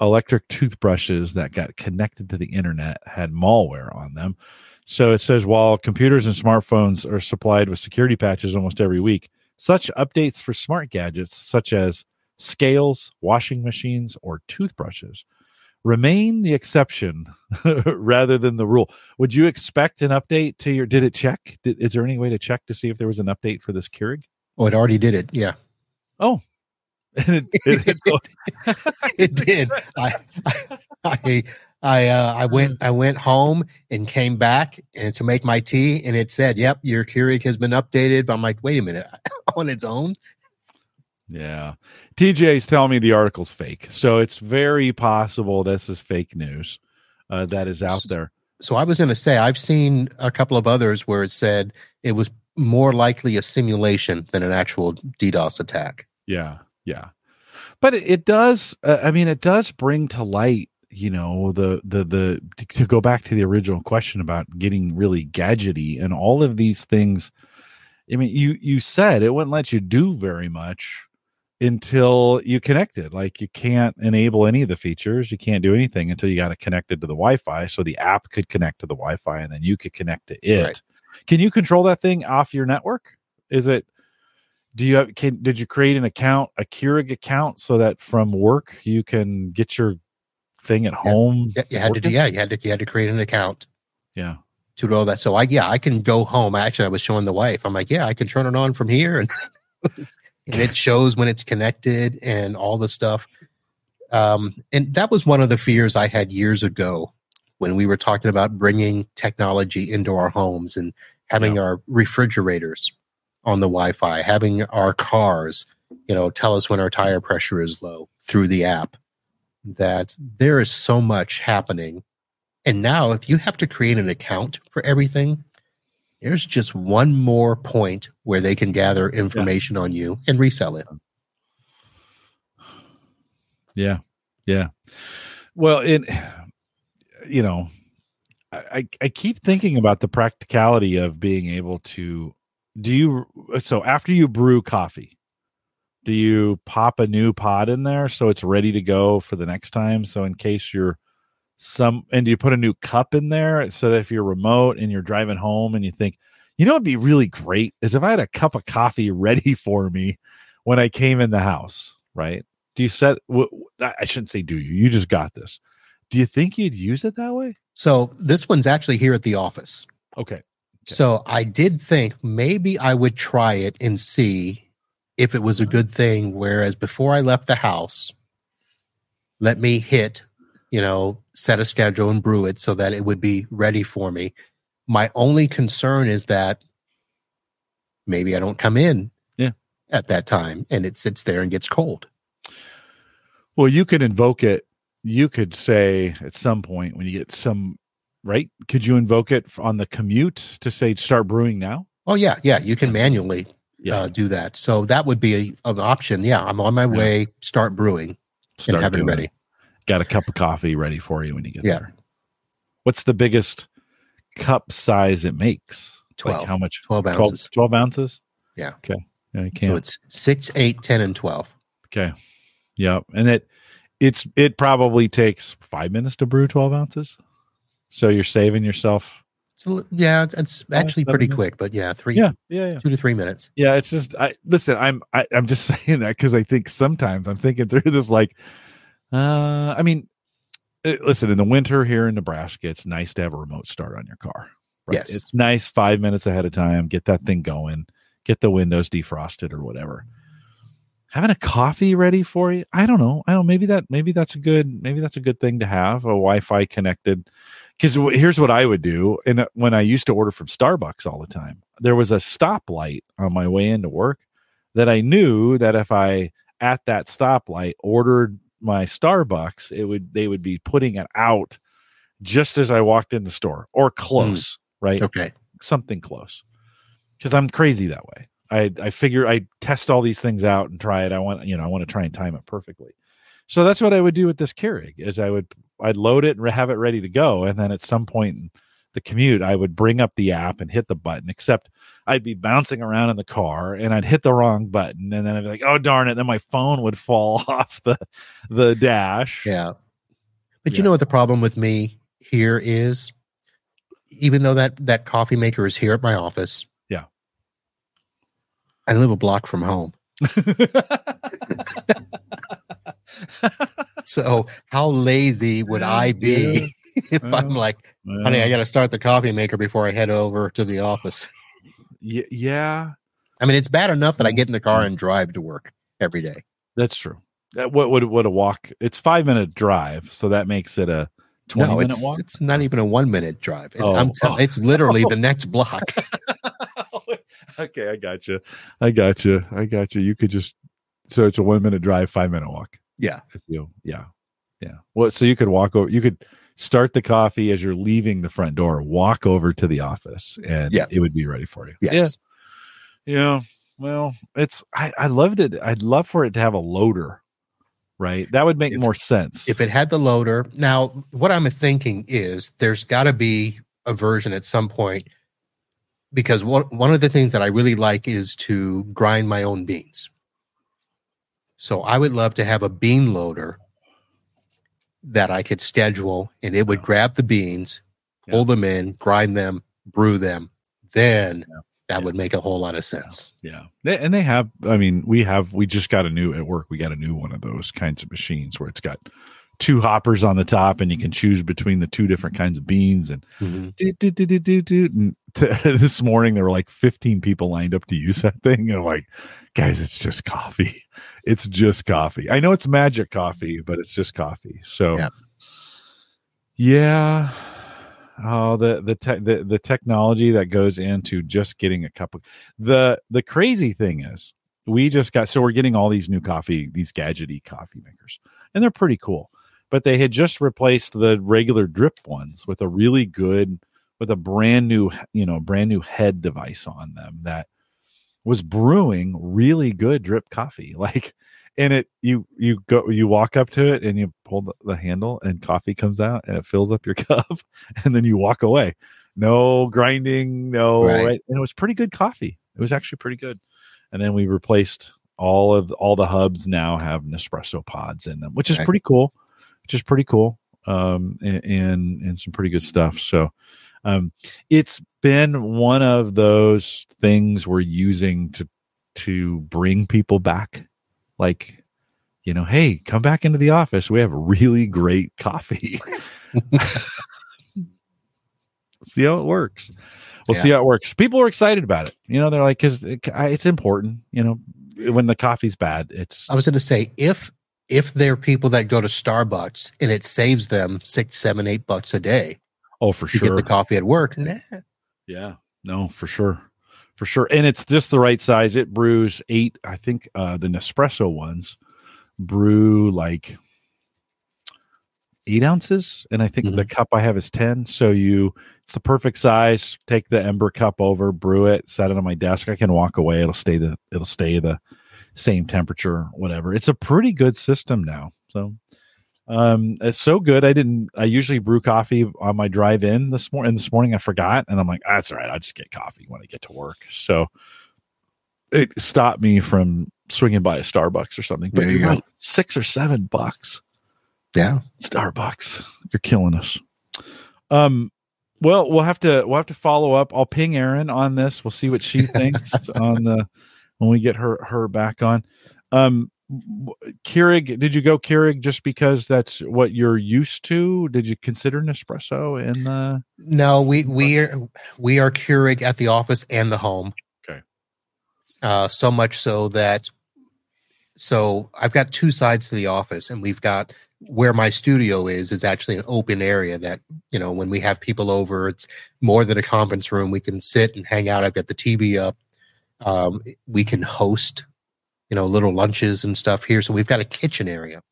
electric toothbrushes that got connected to the internet had malware on them. So it says while computers and smartphones are supplied with security patches almost every week, such updates for smart gadgets such as scales, washing machines, or toothbrushes remain the exception rather than the rule. Would you expect an update to your? Did it check? Did, is there any way to check to see if there was an update for this Keurig? Oh, it already did it. Yeah. Oh, it, it, it, it did. I, I, I, uh, I went, I went home and came back and to make my tea, and it said, "Yep, your Keurig has been updated." But I'm like, wait a minute, on its own. Yeah. TJ's telling me the article's fake. So it's very possible this is fake news uh, that is out there. So I was going to say, I've seen a couple of others where it said it was more likely a simulation than an actual DDoS attack. Yeah. Yeah. But it, it does, uh, I mean, it does bring to light you know the the the to go back to the original question about getting really gadgety and all of these things i mean you you said it wouldn't let you do very much until you connect it. Like you can't enable any of the features. You can't do anything until you got it connected to the Wi-Fi. So the app could connect to the Wi-Fi, and then you could connect to it. Right. Can you control that thing off your network? Is it? Do you have? Can did you create an account, a Keurig account, so that from work you can get your thing at yeah. home? Yeah, you had working? to. Yeah, you had to. You had to create an account. Yeah. To do all that. So I yeah, I can go home. Actually, I was showing the wife. I'm like, yeah, I can turn it on from here, and and it shows when it's connected and all the stuff. Um, and that was one of the fears I had years ago when we were talking about bringing technology into our homes and having yeah. our refrigerators on the Wi-Fi, having our cars, you know, tell us when our tire pressure is low through the app. That there is so much happening. And now, if you have to create an account for everything, there's just one more point where they can gather information yeah. on you and resell it. Yeah. Yeah. Well, it, you know, I, I keep thinking about the practicality of being able to do you so after you brew coffee do you pop a new pod in there so it's ready to go for the next time so in case you're some and do you put a new cup in there so that if you're remote and you're driving home and you think you know it'd be really great is if i had a cup of coffee ready for me when i came in the house right? Do you set i shouldn't say do you you just got this. Do you think you'd use it that way? So this one's actually here at the office. Okay, okay. so i did think maybe i would try it and see if it was a uh-huh. good thing whereas before i left the house let me hit you know, set a schedule and brew it so that it would be ready for me. My only concern is that maybe I don't come in yeah. at that time and it sits there and gets cold. Well, you could invoke it. You could say at some point when you get some right, could you invoke it on the commute to say start brewing now? Oh yeah, yeah, you can manually yeah. uh, do that. So that would be a, an option. Yeah, I'm on my way. Start brewing start and have it ready. It got a cup of coffee ready for you when you get yeah. there. What's the biggest cup size it makes? 12. Like how much? 12 ounces. 12, 12 ounces? Yeah. Okay. Yeah, so it's 6, 8, 10, and 12. Okay. Yeah. And it it's it probably takes five minutes to brew 12 ounces. So you're saving yourself. So yeah, it's actually pretty minutes. quick, but yeah, three, yeah, yeah, yeah, two to three minutes. Yeah, it's just I listen. I'm I, am i am just saying that because I think sometimes I'm thinking through this like uh, I mean, eh, listen, in the winter here in Nebraska, it's nice to have a remote start on your car. Right? Yes. It's nice five minutes ahead of time, get that thing going, get the windows defrosted or whatever. Having a coffee ready for you, I don't know. I don't. Maybe that. Maybe that's a good. Maybe that's a good thing to have a Wi-Fi connected. Because here's what I would do, and uh, when I used to order from Starbucks all the time, there was a stoplight on my way into work that I knew that if I at that stoplight ordered my Starbucks, it would they would be putting it out just as I walked in the store or hmm. close, right? Okay. Something close. Because I'm crazy that way. I I figure I test all these things out and try it. I want you know I want to try and time it perfectly. So that's what I would do with this Keurig is I would I'd load it and have it ready to go, and then at some point in the commute I would bring up the app and hit the button. Except I'd be bouncing around in the car and I'd hit the wrong button, and then I'd be like, oh darn it! Then my phone would fall off the the dash. Yeah. But Yeah. you know what the problem with me here is? Even though that that coffee maker is here at my office. Yeah. I live a block from home. So how lazy would I be if I'm Well, honey, I got to start the coffee maker before I head over to the office. Y- yeah, I mean, it's bad enough that I get in the car and drive to work every day. that's true. That- What would what a walk? It's five minute drive, so that makes it a twenty no, minute it's walk. it's not even a one minute drive. It- Oh, I'm tell- oh. it's literally the next block. okay, I got you. I got you. I got you. You could just so it's a one minute drive, five minute walk. Yeah. If you, yeah, yeah. Well, so you could walk over. You could start the coffee as you're leaving the front door. Walk over to the office, and Yeah. it would be ready for you. Yes. Yeah. Yeah. Well, it's I I loved it. I'd love for it to have a loader, right? That would make If- more sense. If it had the loader, now what I'm thinking is there's got to be a version at some point because one one of the things that I really like is to grind my own beans. So I would love to have a bean loader that I could schedule and it would Yeah. grab the beans, pull them in, grind them, brew them. Then Yeah. that Yeah. would make a whole lot of sense. Yeah. And they have, I mean, we have, we just got a new at work. We got a new one of those kinds of machines where it's got two hoppers on the top and you can choose between the two different kinds of beans. And, Mhm. do, do, do, do, do, do. and this morning there were like 15 people lined up to use that thing. And like, guys, it's just coffee. It's just coffee. I know it's magic coffee, mm-hmm. but it's just coffee. So, Yeah. yeah. Oh, the the te- the the technology that goes into just getting a cup of the the crazy thing is we just got so we're getting all these new coffee these gadgety coffee makers and they're pretty cool but they had just replaced the regular drip ones with a really good with a brand new you know brand new head device on them that was brewing really good drip coffee like and it you you go you walk up to it and you pull the, the handle and coffee comes out and it fills up your cup and then you walk away no grinding no Right. right. and it was pretty good coffee it was actually pretty good and then we replaced all of all the hubs now have nespresso pods in them which is Right. pretty cool which is pretty cool um and, and and some pretty good stuff so um it's been one of those things we're using to to bring people back. Like you know hey come back into the office. We have really great coffee. See how it works. We'll Yeah. see how it works. People are excited about it. You know they're like because it's important you know when the coffee's bad it's I was going to say if if there are people that go to Starbucks and it saves them six, seven, eight bucks a day oh for to sure get the coffee at work, nah, Yeah, no, for sure, for sure, and it's just the right size. It brews eight. I think uh, the Nespresso ones brew like eight ounces, and I think the cup I have is ten. So you, it's the perfect size. Take the Ember cup over, brew it, set it on my desk. I can walk away. It'll stay the it'll stay the same temperature, whatever. It's a pretty good system now. So. Um, it's so good. I didn't. I usually brew coffee on my drive in this morning. And This morning I forgot, and I'm like, "Ah, that's all right. I'll just get coffee when I get to work. So it stopped me from swinging by a Starbucks or something. But There you go. right, six or seven bucks. yeah, Starbucks, you're killing us. Um, well, we'll have to we'll have to follow up. I'll ping Erin on this. We'll see what she thinks on the when we get her her back on. Um, Keurig, did you go Keurig just because that's what you're used to? Did you consider Nespresso in the? no, we we are we are Keurig at the office and the home. Okay. Uh, so much so that so I've got two sides to the office, and we've got where my studio is is actually an open area that you know when we have people over, it's more than a conference room. We can sit and hang out. I've got the TV up. Um, we can host, you know, little lunches and stuff here. So we've got a kitchen area,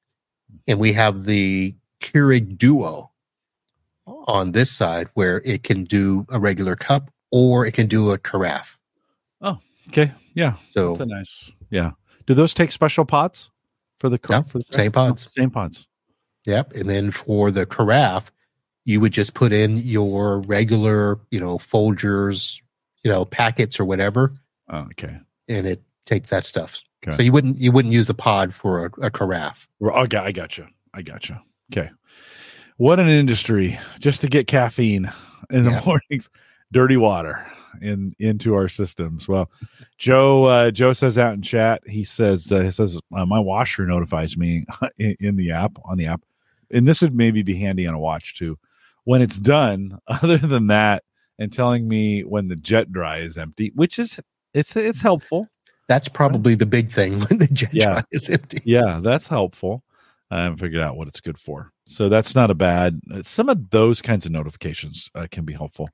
and we have the Keurig Duo, oh. on this side where it can do a regular cup or it can do a carafe. Oh, okay. Yeah. So That's a nice. Yeah. Do those take special pots for the No, for the same pods. Same pods. Yep. And then for the carafe, you would just put in your regular, you know, Folgers, you know, packets or whatever, Oh, okay. and it takes that stuff. Okay. So you wouldn't you wouldn't use the pod for a, a carafe. Okay, I got you. I got you. Okay. What an industry just to get caffeine in the Yeah. mornings, dirty water in into our systems. Well, Joe uh, Joe says out in chat. He says uh, he says uh, my washer notifies me in, in the app on the app, and this would maybe be handy on a watch too. When it's done, other than that, and telling me when the jet dry is empty, which is it's it's helpful. That's probably the big thing when the jet Yeah. is empty. Yeah, that's helpful. I haven't figured out what it's good for. So that's not a bad. Some of those kinds of notifications uh, can be helpful.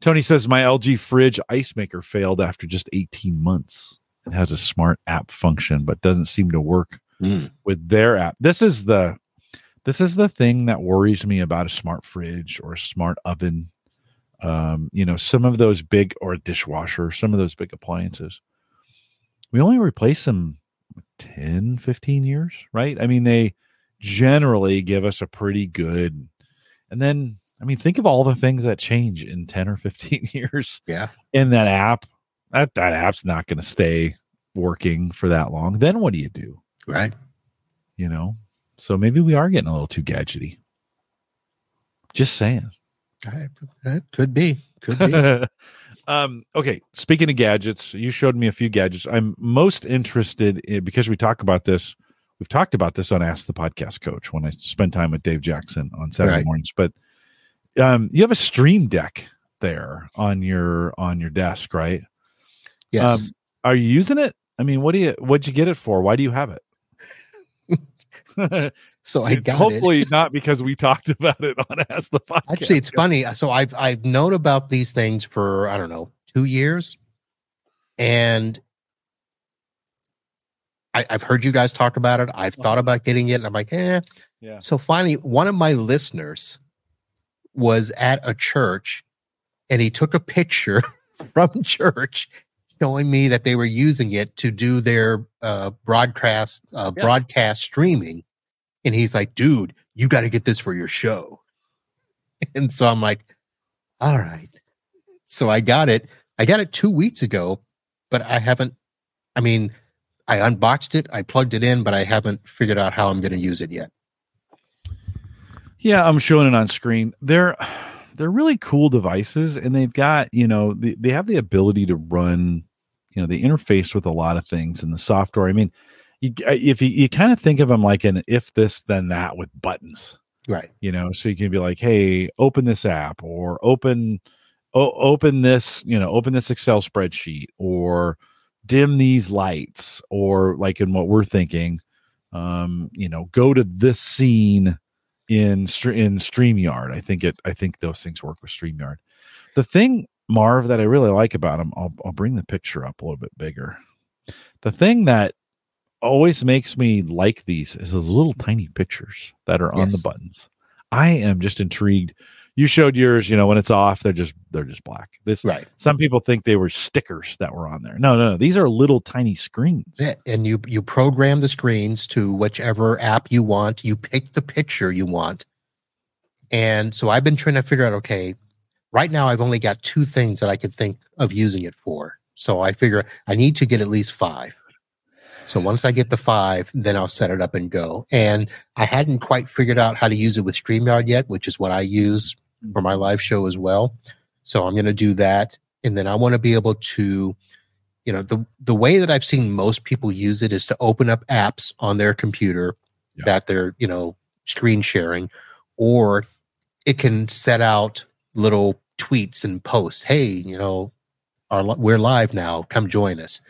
Tony says my LG fridge ice maker failed after just 18 months. It has a smart app function, but doesn't seem to work Mm. with their app. This is the this is the thing that worries me about a smart fridge or a smart oven. Um, you know, some of those big or a dishwasher, some of those big appliances. We only replace them 10, 15 years, right? I mean, they generally give us a pretty good and then I mean, think of all the things that change in 10 or 15 years Yeah. in that app. That that app's not going to stay working for that long. Then what do you do? Right. you know so maybe we are getting a little too gadgety just saying I- That could be. Could be. um okay speaking of gadgets you showed me a few gadgets. I'm most interested in because we talk about this we've talked about this on ask the podcast coach when i spend time with dave jackson on saturday Right. mornings but um you have a stream deck there on your on your desk right? Yes. are you using it? I mean what do you what'd you get it for? Why do you have it so I got it. hopefully it. not because we talked about it on Ask the Podcast. Actually, it's funny. So I've I've known about these things for I don't know two years, and I, I've heard you guys talk about it. I've thought about getting it, and I'm like, eh. Yeah. So finally, one of my listeners was at a church, and he took a picture from church showing me that they were using it to do their uh, broadcast uh, Yeah. broadcast streaming, and he's like, "Dude, you got to get this for your show." And so I'm like, "All right." So I got it. I got it two weeks ago, but I haven't. I mean, I unboxed it, I plugged it in, but I haven't figured out how I'm going to use it yet. Yeah, I'm showing it on screen. They're they're really cool devices, and they've got you know they, they have the ability to run. You know, they interface with a lot of things in the software. I mean, you, if you, you kind of think of them like an if this then that with buttons. Right. you know so you can be like hey open this app or open o- open this you know open this excel spreadsheet or dim these lights or like in what we're thinking um you know go to this scene in in streamyard i think it i think those things work with streamyard the thing marv that i really like about them i'll, I'll bring the picture up a little bit bigger the thing that always makes me like these is those little tiny pictures that are on the buttons. I am just intrigued. You showed yours, you know, when it's off, they're just they're just black. This Right. some people think they were stickers that were on there. No, no, no. These are little tiny screens. Yeah, and you you program the screens to whichever app you want. You pick the picture you want, and so I've been trying to figure out. Okay, right now I've only got two things that I could think of using it for. So I figure I need to get at least five. So once I get the five, then I'll set it up and go. And I hadn't quite figured out how to use it with StreamYard yet, which is what I use for my live show as well. So I'm going to do that, and then I want to be able to you know the the way that i've seen most people use it is to open up apps on their computer Yeah. that they're you know screen sharing or it can set out little tweets and posts hey you know our, we're live now come join us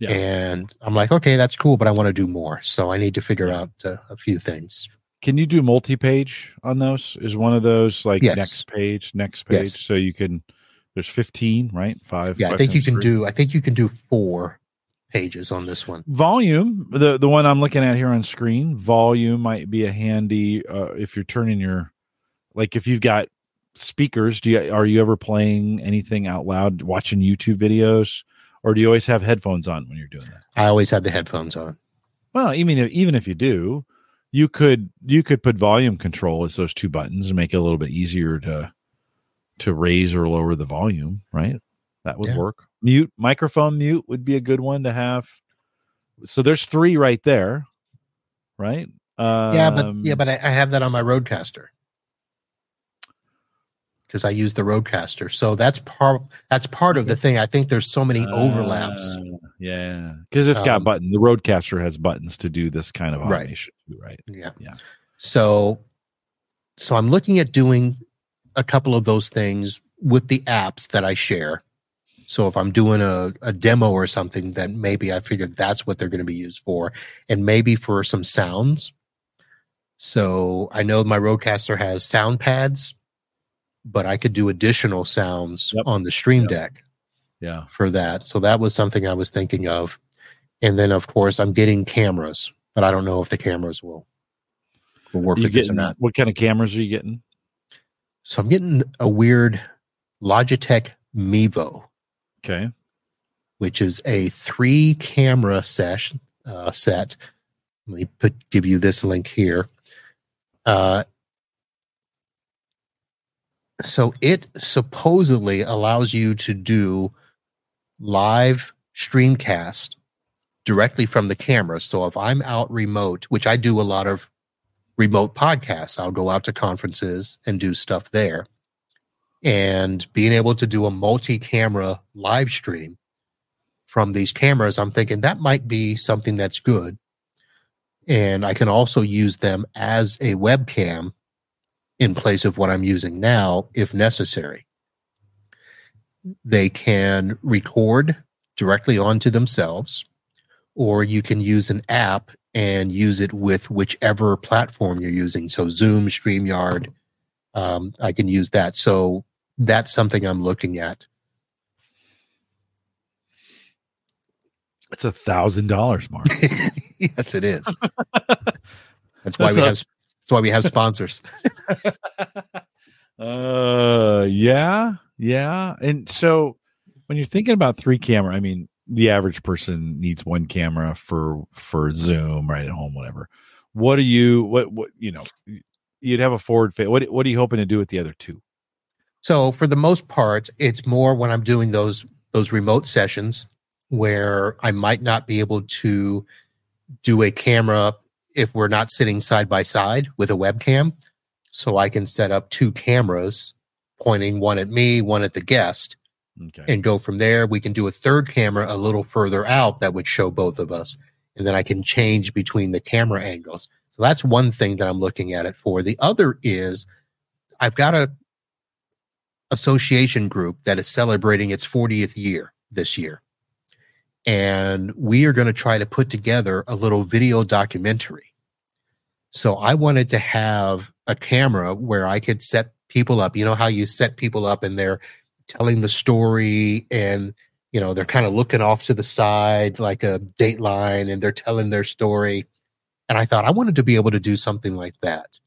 Yeah. and i'm like okay that's cool but i want to do more so i need to figure Yeah. out uh, a few things Can you do multi-page on those? Is one of those like Yes. next page, next page? Yes. So you can there's 15, right? Five. yeah i think you can three. do i think you can do four pages on this one volume the the one i'm looking at here on screen volume might be a handy uh, if you're turning your like if you've got speakers, do you are you ever playing anything out loud, watching YouTube videos, or do you always have headphones on when you're doing that? I always have the headphones on. Well, even if, even if you do, you could you could put volume control as those two buttons and make it a little bit easier to to raise or lower the volume, right? That would Yeah. work. Mute microphone mute would be a good one to have. So there's three right there, right? Um, yeah, but yeah, but I, I have that on my RODECaster because I use the RODECaster. So that's part that's part of the thing. I think there's so many overlaps. uh, yeah, because it's got Um, button. The RODECaster has buttons to do this kind of Right. automation, too, right? Yeah. Yeah. So so I'm looking at doing a couple of those things with the apps that I share. So if I'm doing a, a demo or something, then maybe I figured that's what they're going to be used for. And maybe for some sounds. So I know my RODECaster has sound pads, but I could do additional sounds Yep. on the Stream Yep. Deck Yeah. for that. So that was something I was thinking of. And then of course I'm getting cameras, but I don't know if the cameras will will work with this or not. what kind of cameras are you getting? So I'm getting a weird Logitech Mevo, Okay. which is a three camera session uh, set. Let me put give you this link here. Uh, so it supposedly allows you to do live streamcast directly from the camera. So if I'm out remote, which I do a lot of remote podcasts, I'll go out to conferences and do stuff there. And being able to do a multi camera live stream from these cameras, I'm thinking that might be something that's good. And I can also use them as a webcam in place of what I'm using now if necessary. They can record directly onto themselves, or you can use an app and use it with whichever platform you're using. So, Zoom, StreamYard, um, I can use that. So, that's something I'm looking at. It's a thousand dollars, Marv. yes, it is. That's why we That's have. That's why we have sponsors. uh yeah, yeah. And so when you're thinking about three camera, I mean, the average person needs one camera for for Zoom, right at home, whatever. What are you what what you know, you'd have a forward fa- what what are you hoping to do with the other two? So for the most part, it's more when I'm doing those those remote sessions where I might not be able to do a camera if we're not sitting side by side with a webcam. So I can set up two cameras pointing one at me, one at the guest, Okay. and go from there. We can do a third camera a little further out that would show both of us. And then I can change between the camera angles. So that's one thing that I'm looking at it for. The other is I've got a association group that is celebrating its 40th year this year. And we are going to try to put together a little video documentary. So I wanted to have a camera where I could set people up. You know how you set people up and they're telling the story and you know they're kind of looking off to the side like a dateline and they're telling their story and i thought i wanted to be able to do something like that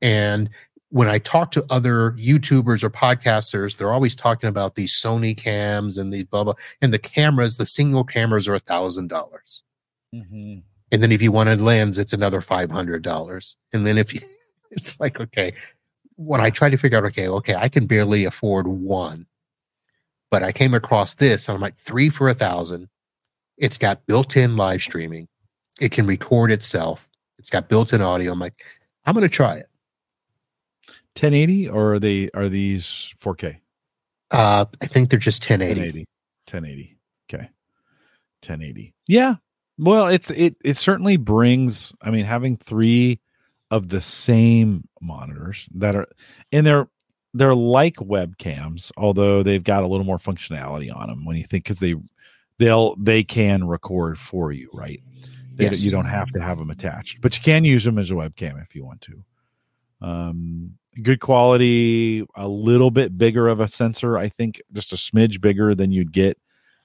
and when i talk to other youtubers or podcasters they're always talking about these sony cams and these blah blah and the cameras the single cameras are a thousand dollars. Mm-hmm. and then if you want a lens it's another five hundred dollars. And then if you it's like okay when i try to figure out okay okay i can barely afford one but i came across this and i'm like three for a thousand. It's got built-in live streaming. It can record itself. It's got built-in audio. I'm like i'm going to try it 1080 or are they are these 4K? uh i think they're just 1080 1080. 1080. Okay. 1080. Yeah. Well, it's it it certainly brings I mean having 3 of the same monitors that are and they're they're like webcams although they've got a little more functionality on them when you think cuz they they'll they can record for you, right? They, Yes. You don't have to have them attached, but you can use them as a webcam if you want to. Um, good quality, a little bit bigger of a sensor. I think just a smidge bigger than you'd get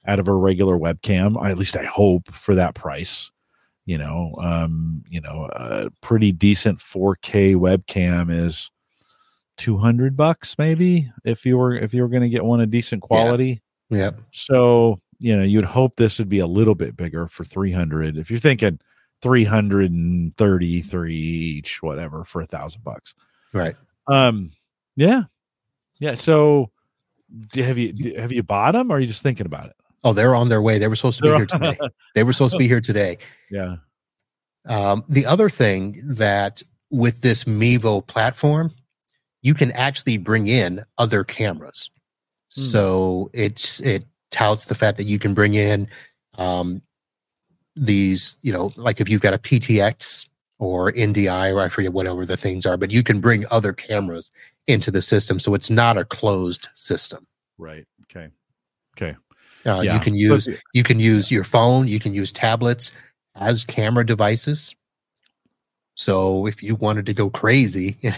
out of a regular webcam. At least I hope for that price. You know, um, you know, a pretty decent 4K webcam is 200 bucks maybe if you were if you were going to get one of decent quality. Yep. So, you know, you'd hope this would be a little bit bigger for 300. If you're thinking 333 each, whatever, for a thousand bucks. Right. Um, yeah. Yeah. So have you have you bought them or are you just thinking about it? Oh, they're on their way. They were supposed to be here today. They were supposed to be here today. yeah. Um, the other thing that with this Mevo platform, you can actually bring in other cameras. Hmm. So it's it touts the fact that you can bring in um, these, you know, like if you've got a PTX or NDI or I forget whatever the things are, but you can bring other cameras into the system. So it's not a closed system. Right. Okay. Okay. Uh, Yeah. You can use you can use your phone, you can use tablets as camera devices. So if you wanted to go crazy and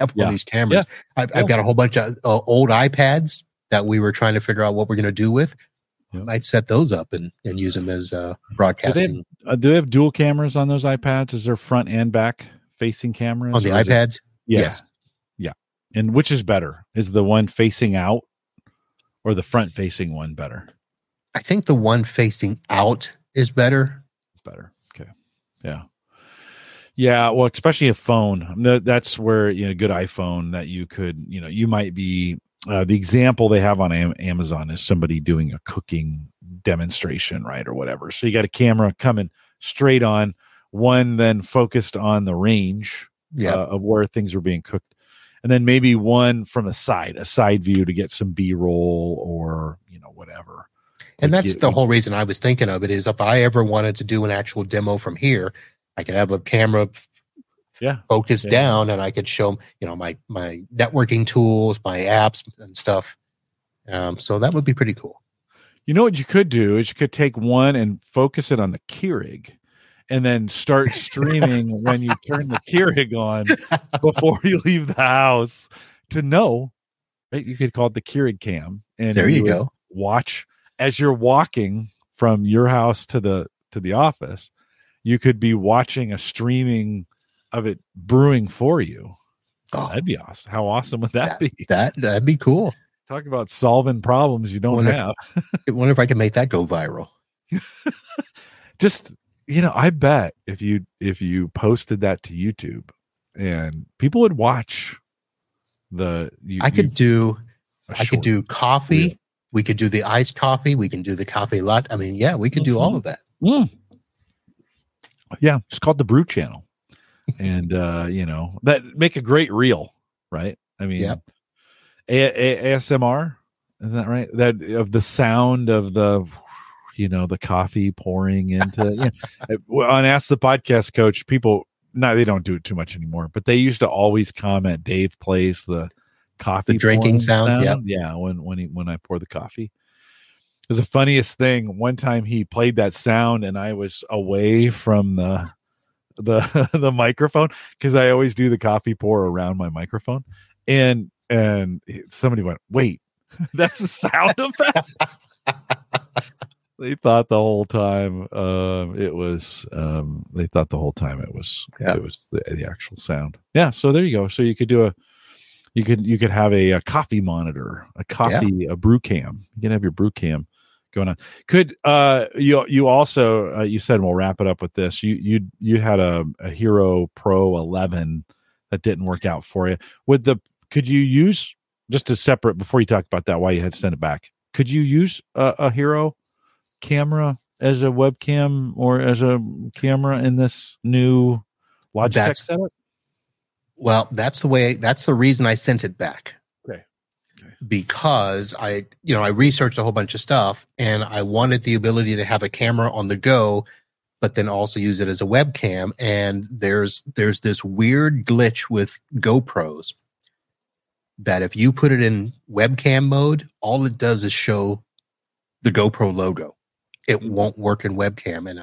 have one of these cameras, I've, I've got a whole bunch of uh, old iPads that we were trying to figure out what we're going to do with. I'd set those up and, and use them as uh, broadcasting Uh, do they have dual cameras on those iPads? Is there front and back facing cameras on the is it- iPads. Yeah. Yes. Yeah. And which is better? Is the one facing out or the front facing one better? I think the one facing out is better. It's better. Okay. Yeah. Yeah. Well, especially a phone. That's where, you know, good iPhone that you could, you know, you might be. Uh, the example they have on Am- Amazon is somebody doing a cooking demonstration, right? Or whatever. So you got a camera coming straight on, one then focused on the range Yeah. uh, of where things are being cooked. And then maybe one from the side, a side view to get some B roll or, you know, whatever. And that's you- the whole reason I was thinking of it is if I ever wanted to do an actual demo from here, I could have a camera Yeah. focused Yeah. down and I could show you know my my networking tools, my apps and stuff. Um, so that would be pretty cool. You know what you could do is you could take one and focus it on the Keurig and then start streaming when you turn the Keurig on before you leave the house to know. Right? You could call it the Keurig cam. And There you would go. Watch as you're walking from your house to the to the office, you could be watching a streaming of it brewing for you. Oh, That'd be awesome. How awesome would that, be? that that'd be cool. Talk about solving problems you don't Wonder if- have. I wonder if I can make that go viral. just you know i bet if you if you posted that to youtube and people would watch the you, I could do I could do coffee. reel. We could do the iced coffee. We can do the coffee latte. I mean, yeah, we could do all of that. Mm. yeah it's called the brew channel and uh you know that make a great reel right i mean Yep. a- A- asmr isn't that right that of the sound of the you know the coffee pouring into yeah. Uh, well, on ask the podcast coach people no they don't do it too much anymore but they used to always comment dave plays the coffee The drinking pouring sound, yep. yeah when when he when i pour the coffee it was the funniest thing one time he played that sound and i was away from the the the microphone because i always do the coffee pour around my microphone. And and somebody went wait that's the sound effect? They thought the whole time um it was um they thought the whole time it was Yeah. it was the, the actual sound. Yeah so there you go. So you could do a you could you could have a, a coffee monitor a coffee a brew cam. You can have your brew cam going on could uh you you also uh, you said we'll wrap it up with this you you you had a, a hero pro 11 that didn't work out for you with the could you use just a separate before you talk about that why you had to send it back could you use a, a hero camera as a webcam or as a camera in this new Logitech That's- setup? Well, that's the way. That's the reason I sent it back. Because I, you know, I researched a whole bunch of stuff, and I wanted the ability to have a camera on the go, but then also use it as a webcam. And there's there's this weird glitch with GoPros that if you put it in webcam mode, all it does is show the GoPro logo. It Mhm. won't work in webcam, and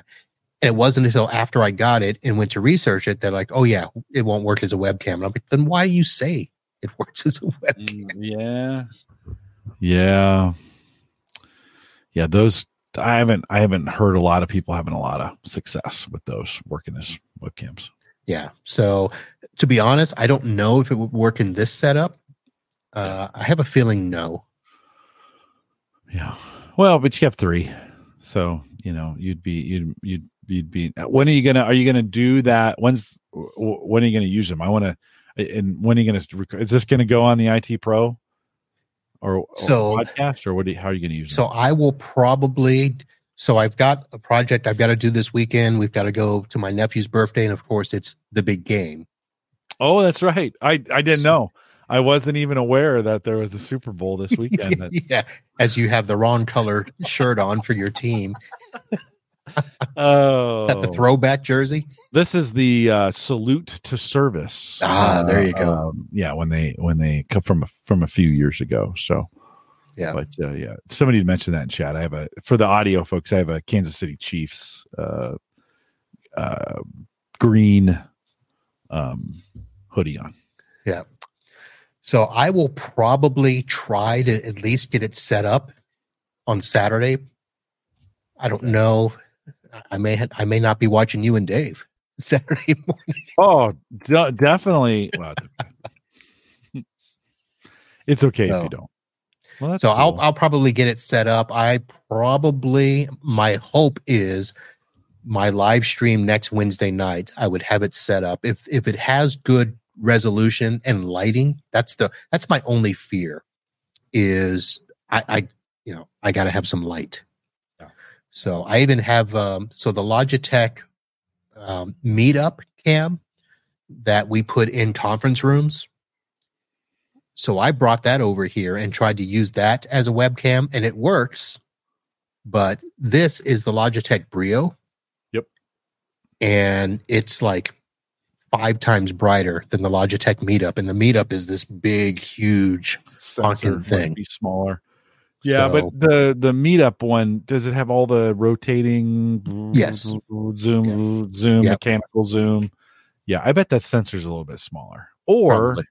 and it wasn't until after I got it and went to research it that like, oh yeah, it won't work as a webcam. And I'm like, then why do you say it works as a webcam? Mm, yeah. Yeah. Yeah, those I haven't I haven't heard a lot of people having a lot of success with those working as webcams. Yeah. So to be honest, I don't know if it would work in this setup. Uh, I have a feeling no. Yeah. Well, but you have three, so you know you'd be you'd you'd you'd be. When are you gonna? Are you gonna do that? When's when are you gonna use them? I want to. And when are you gonna? Is this gonna go on the IT Pro? Or, so podcast, or what? Do you, how are you going to use? It? So them? I will probably. So I've got a project I've got to do this weekend. We've got to go to my nephew's birthday, and of course, it's the big game. Oh, that's right. I I didn't so, know. I wasn't even aware that there was a Super Bowl this weekend. That... yeah, as you have the wrong color shirt on for your team. Oh, is that the throwback jersey? This is the uh, salute to service. Ah, there you go. Um, yeah, when they when they come from a, from a few years ago. So yeah, but uh, yeah, somebody mentioned that in chat. I have a for the audio folks. I have a Kansas City Chiefs uh, uh, green um, hoodie on. Yeah. So I will probably try to at least get it set up on Saturday. I don't know. I may ha- I may not be watching you and Dave Saturday morning. Oh, d- definitely. Well, it's okay so, if you don't. Well, so cool. I'll I'll probably get it set up. I probably my hope is my live stream next Wednesday night. I would have it set up if if it has good resolution and lighting. That's the that's my only fear is I, I you know I got to have some light. So I even have um, so the Logitech um, meetup cam that we put in conference rooms. So I brought that over here and tried to use that as a webcam, and it works. But this is the Logitech Brio. Yep. And it's like five times brighter than the Logitech Meetup, and the Meetup is this big, huge fucking thing. Be smaller. Yeah, so, but the the Meetup one does it have all the rotating? Yes. Zoom, yeah. zoom, mechanical zoom. Yeah, I bet that sensor's a little bit smaller. Or Probably.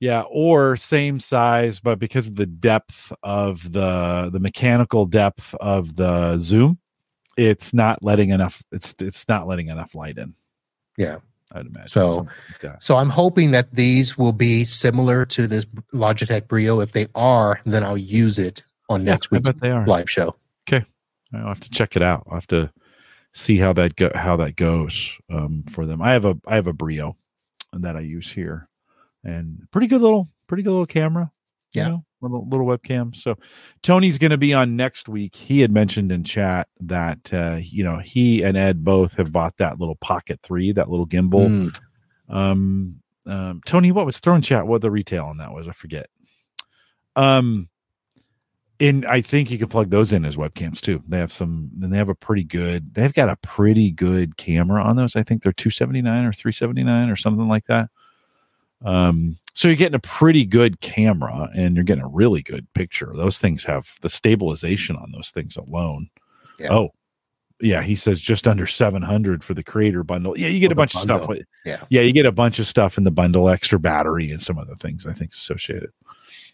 yeah, or same size, but because of the depth of the the mechanical depth of the zoom, it's not letting enough. It's it's not letting enough light in. Yeah. I'd imagine. So, like so I'm hoping that these will be similar to this Logitech Brio. If they are, then I'll use it on yeah, next week's live show. Okay, I'll have to check it out. I'll have to see how that go how that goes um, for them. I have a I have a Brio that I use here, and pretty good little pretty good little camera. Yeah. You know, little little webcam. So Tony's going to be on next week. He had mentioned in chat that uh, you know he and Ed both have bought that little Pocket Three, that little gimbal. Mm. Um, um, Tony, what was thrown chat? What the retail on that was? I forget. Um, and I think you can plug those in as webcams too. They have some, and they have a pretty good. They've got a pretty good camera on those. I think they're two seventy nine or three seventy nine or something like that. Um, so you're getting a pretty good camera and you're getting a really good picture. Those things have the stabilization on those things alone. Yeah. Oh, yeah. He says just under 700 for the creator bundle. Yeah. You get for a bunch bundle. of stuff. Yeah. Yeah. You get a bunch of stuff in the bundle, extra battery and some other things I think associated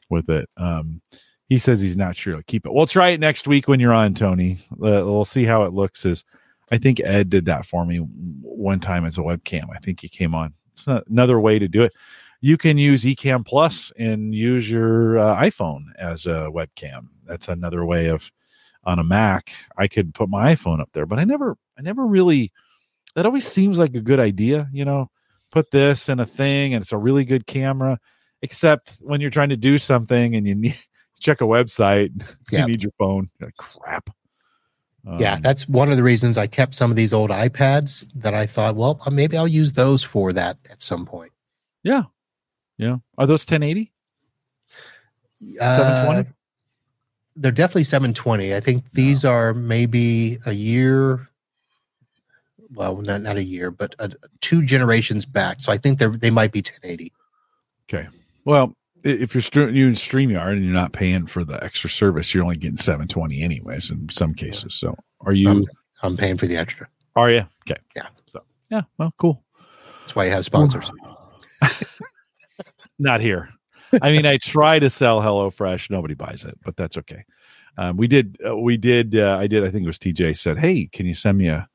with it. Um, he says he's not sure to keep it. We'll try it next week when you're on, Tony. Uh, we'll see how it looks. Is I think Ed did that for me one time as a webcam. I think he came on. It's another way to do it you can use Ecamm Plus and use your uh, iPhone as a webcam. That's another way of on a Mac. I could put my iPhone up there, but I never, I never really. That always seems like a good idea, you know. Put this in a thing, and it's a really good camera. Except when you're trying to do something and you need check a website, you need your phone. Like, crap. Um, yeah, that's one of the reasons I kept some of these old iPads that I thought, well, maybe I'll use those for that at some point. Yeah, yeah. Are those 1080? Uh, 720? They're definitely 720. I think these are maybe a year. Well, not not a year, but a, two generations back. So I think they they might be 1080. Okay. Well, if you're st- you in Streamyard and you're not paying for the extra service, you're only getting 720 anyways in some cases. So are you? I'm, I'm paying for the extra. Are you? Okay. Yeah. So yeah. Well, cool. That's why you have sponsors. not here. I mean, I try to sell HelloFresh. Nobody buys it, but that's okay. Um, we did, uh, we did, uh, I did, I think it was TJ said, Hey, can you send me a,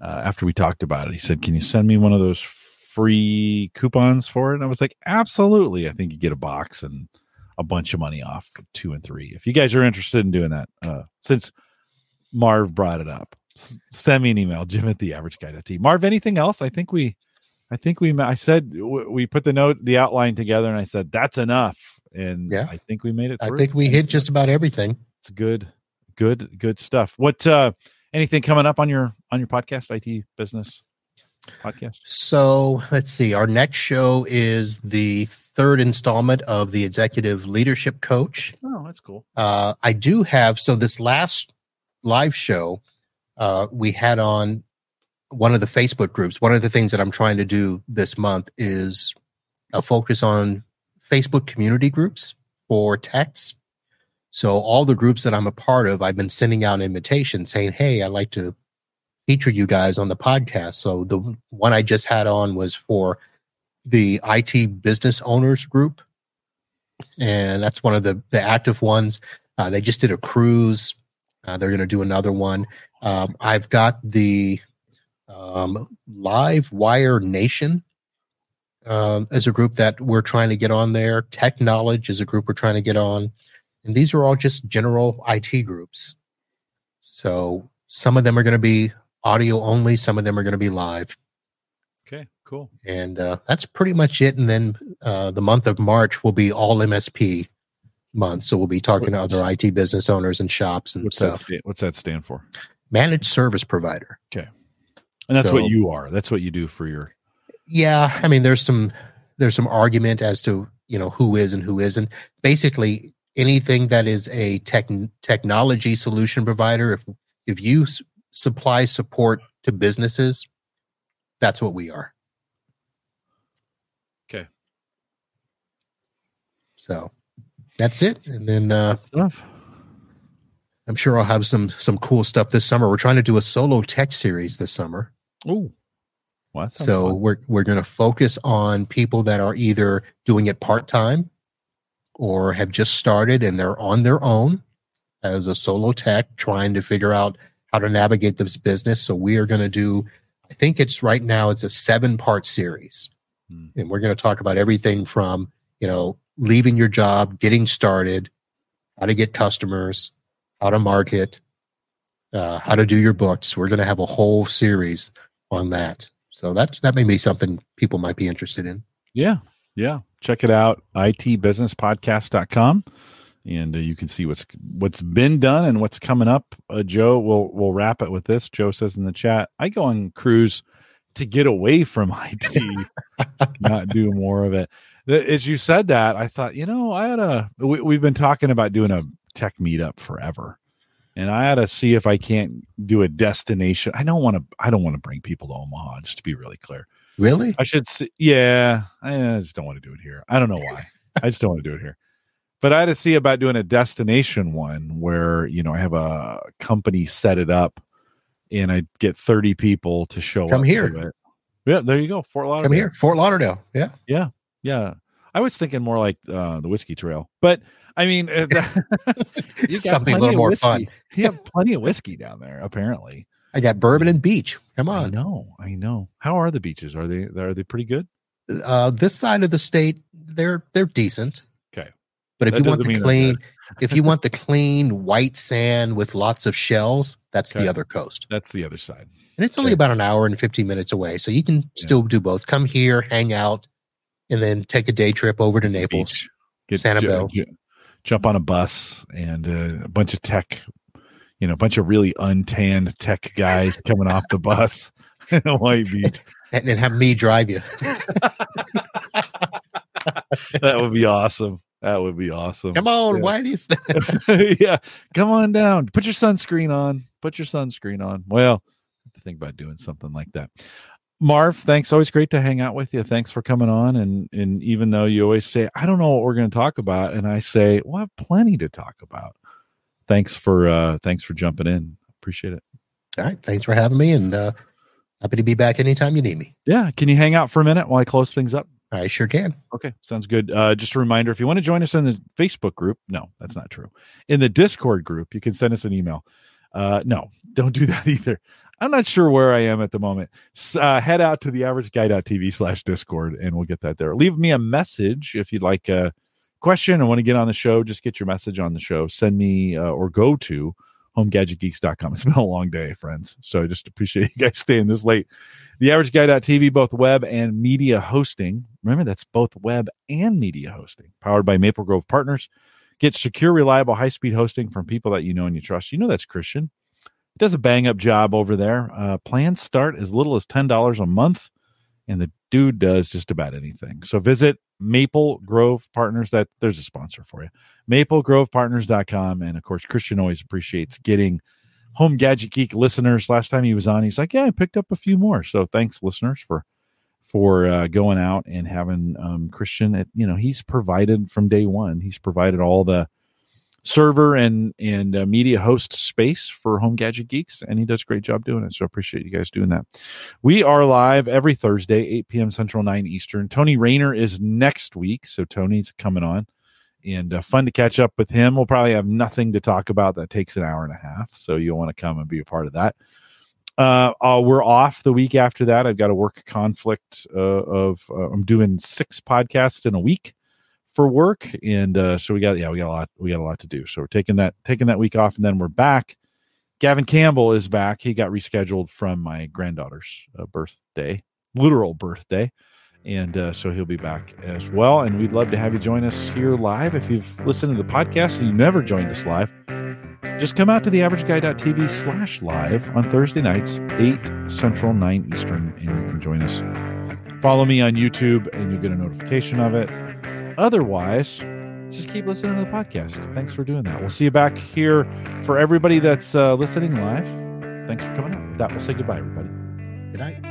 uh, after we talked about it. He said, "Can you send me one of those free coupons for it?" And I was like, "Absolutely." I think you get a box and a bunch of money off two and three. If you guys are interested in doing that, uh, since Marv brought it up, send me an email, Jim at the average guy.t. Marv, anything else? I think we, I think we, I said we put the note, the outline together, and I said that's enough. And yeah, I think we made it. Through. I think we hit just about everything. It's good, good, good stuff. What, uh, anything coming up on your on your podcast, IT business podcast? So let's see. Our next show is the third installment of the Executive Leadership Coach. Oh, that's cool. Uh, I do have so this last live show uh, we had on one of the Facebook groups. One of the things that I'm trying to do this month is a focus on Facebook community groups for techs. So all the groups that I'm a part of, I've been sending out invitations saying, "Hey, I'd like to feature you guys on the podcast." So the one I just had on was for the IT business owners group, and that's one of the the active ones. Uh, they just did a cruise. Uh, they're going to do another one. Um, I've got the um, Live Wire Nation um, as a group that we're trying to get on there. Tech Knowledge is a group we're trying to get on. And these are all just general IT groups. So some of them are going to be audio only, some of them are going to be live. Okay, cool. And uh, that's pretty much it. And then uh, the month of March will be all MSP month. So we'll be talking what's, to other IT business owners and shops and what's stuff. That, what's that stand for? Managed service provider. Okay. And that's so, what you are. That's what you do for your Yeah, I mean there's some there's some argument as to, you know, who is and who isn't. Basically, anything that is a tech technology solution provider if if you s- supply support to businesses, that's what we are. Okay. So, that's it. And then uh I'm sure I'll have some some cool stuff this summer. We're trying to do a solo tech series this summer. Oh, well, so fun. we're we're going to focus on people that are either doing it part time or have just started and they're on their own as a solo tech, trying to figure out how to navigate this business. So we are going to do. I think it's right now. It's a seven part series, hmm. and we're going to talk about everything from you know leaving your job, getting started, how to get customers, how to market, uh, how to do your books. We're going to have a whole series on that. So that that may be something people might be interested in. Yeah. Yeah. Check it out. itbusinesspodcast.com and uh, you can see what's what's been done and what's coming up. Uh, Joe, we'll we'll wrap it with this. Joe says in the chat, I go on cruise to get away from IT, not do more of it. As you said that, I thought, you know, I had a. We, we've been talking about doing a tech meetup forever. And I had to see if I can't do a destination. I don't want to. I don't want to bring people to Omaha. Just to be really clear. Really? I should. See, yeah. I just don't want to do it here. I don't know why. I just don't want to do it here. But I had to see about doing a destination one where you know I have a company set it up, and I get thirty people to show up. Come here. Yeah, there you go. Fort Lauderdale. Come here, Fort Lauderdale. Yeah. Yeah. Yeah. I was thinking more like uh, the whiskey trail, but I mean, uh, you got something a little more whiskey. fun. you have plenty of whiskey down there, apparently. I got bourbon and beach. Come on. I know. I know. How are the beaches? Are they are they pretty good? Uh, this side of the state, they're they're decent. Okay. But if that you want the clean, if you want the clean white sand with lots of shells, that's okay. the other coast. That's the other side. And it's only okay. about an hour and 15 minutes away. So you can yeah. still do both. Come here, hang out, and then take a day trip over to Naples, Get, Sanibel. J- jump on a bus and uh, a bunch of tech, you know, a bunch of really untanned tech guys coming off the bus in Hawaii Beach. And then have me drive you. that would be awesome. That would be awesome. Come on, yeah. why do you? yeah, come on down. Put your sunscreen on. Put your sunscreen on. Well, I have to think about doing something like that. Marv, thanks. Always great to hang out with you. Thanks for coming on. And and even though you always say, I don't know what we're going to talk about, and I say, well, I have plenty to talk about. Thanks for uh thanks for jumping in. Appreciate it. All right. Thanks for having me and uh happy to be back anytime you need me. Yeah. Can you hang out for a minute while I close things up? I sure can. Okay, sounds good. Uh, just a reminder if you want to join us in the Facebook group, no, that's not true. In the Discord group, you can send us an email. Uh, no, don't do that either. I'm not sure where I am at the moment. Uh, head out to the average guy.tv slash discord and we'll get that there. Leave me a message if you'd like a question or want to get on the show. Just get your message on the show. Send me uh, or go to homegadgetgeeks.com. It's been a long day, friends. So I just appreciate you guys staying this late. The average guy.tv, both web and media hosting. Remember, that's both web and media hosting, powered by Maple Grove Partners. Get secure, reliable, high speed hosting from people that you know and you trust. You know that's Christian. Does a bang up job over there. Uh, plans start as little as $10 a month, and the dude does just about anything. So visit Maple Grove Partners. That there's a sponsor for you. MapleGrovePartners.com. And of course, Christian always appreciates getting Home Gadget Geek listeners. Last time he was on, he's like, "Yeah, I picked up a few more." So thanks, listeners, for for uh, going out and having um, Christian. At, you know, he's provided from day one. He's provided all the server and and uh, media host space for Home Gadget Geeks, and he does a great job doing it. So appreciate you guys doing that. We are live every Thursday, 8 p.m. Central, 9 Eastern. Tony Rayner is next week, so Tony's coming on, and uh, fun to catch up with him. We'll probably have nothing to talk about that takes an hour and a half, so you'll want to come and be a part of that. Uh, uh, we're off the week after that. I've got a work conflict uh, of uh, I'm doing six podcasts in a week for work, and uh, so we got yeah we got a lot we got a lot to do. So we're taking that taking that week off, and then we're back. Gavin Campbell is back. He got rescheduled from my granddaughter's uh, birthday, literal birthday, and uh, so he'll be back as well. And we'd love to have you join us here live. If you've listened to the podcast and you never joined us live, just come out to the averageguy.tv slash live on Thursday nights, 8 Central, 9 Eastern, and you can join us. Follow me on YouTube and you'll get a notification of it. Otherwise, just keep listening to the podcast. Thanks for doing that. We'll see you back here for everybody that's uh, listening live. Thanks for coming out. With that, we'll say goodbye, everybody. Good night.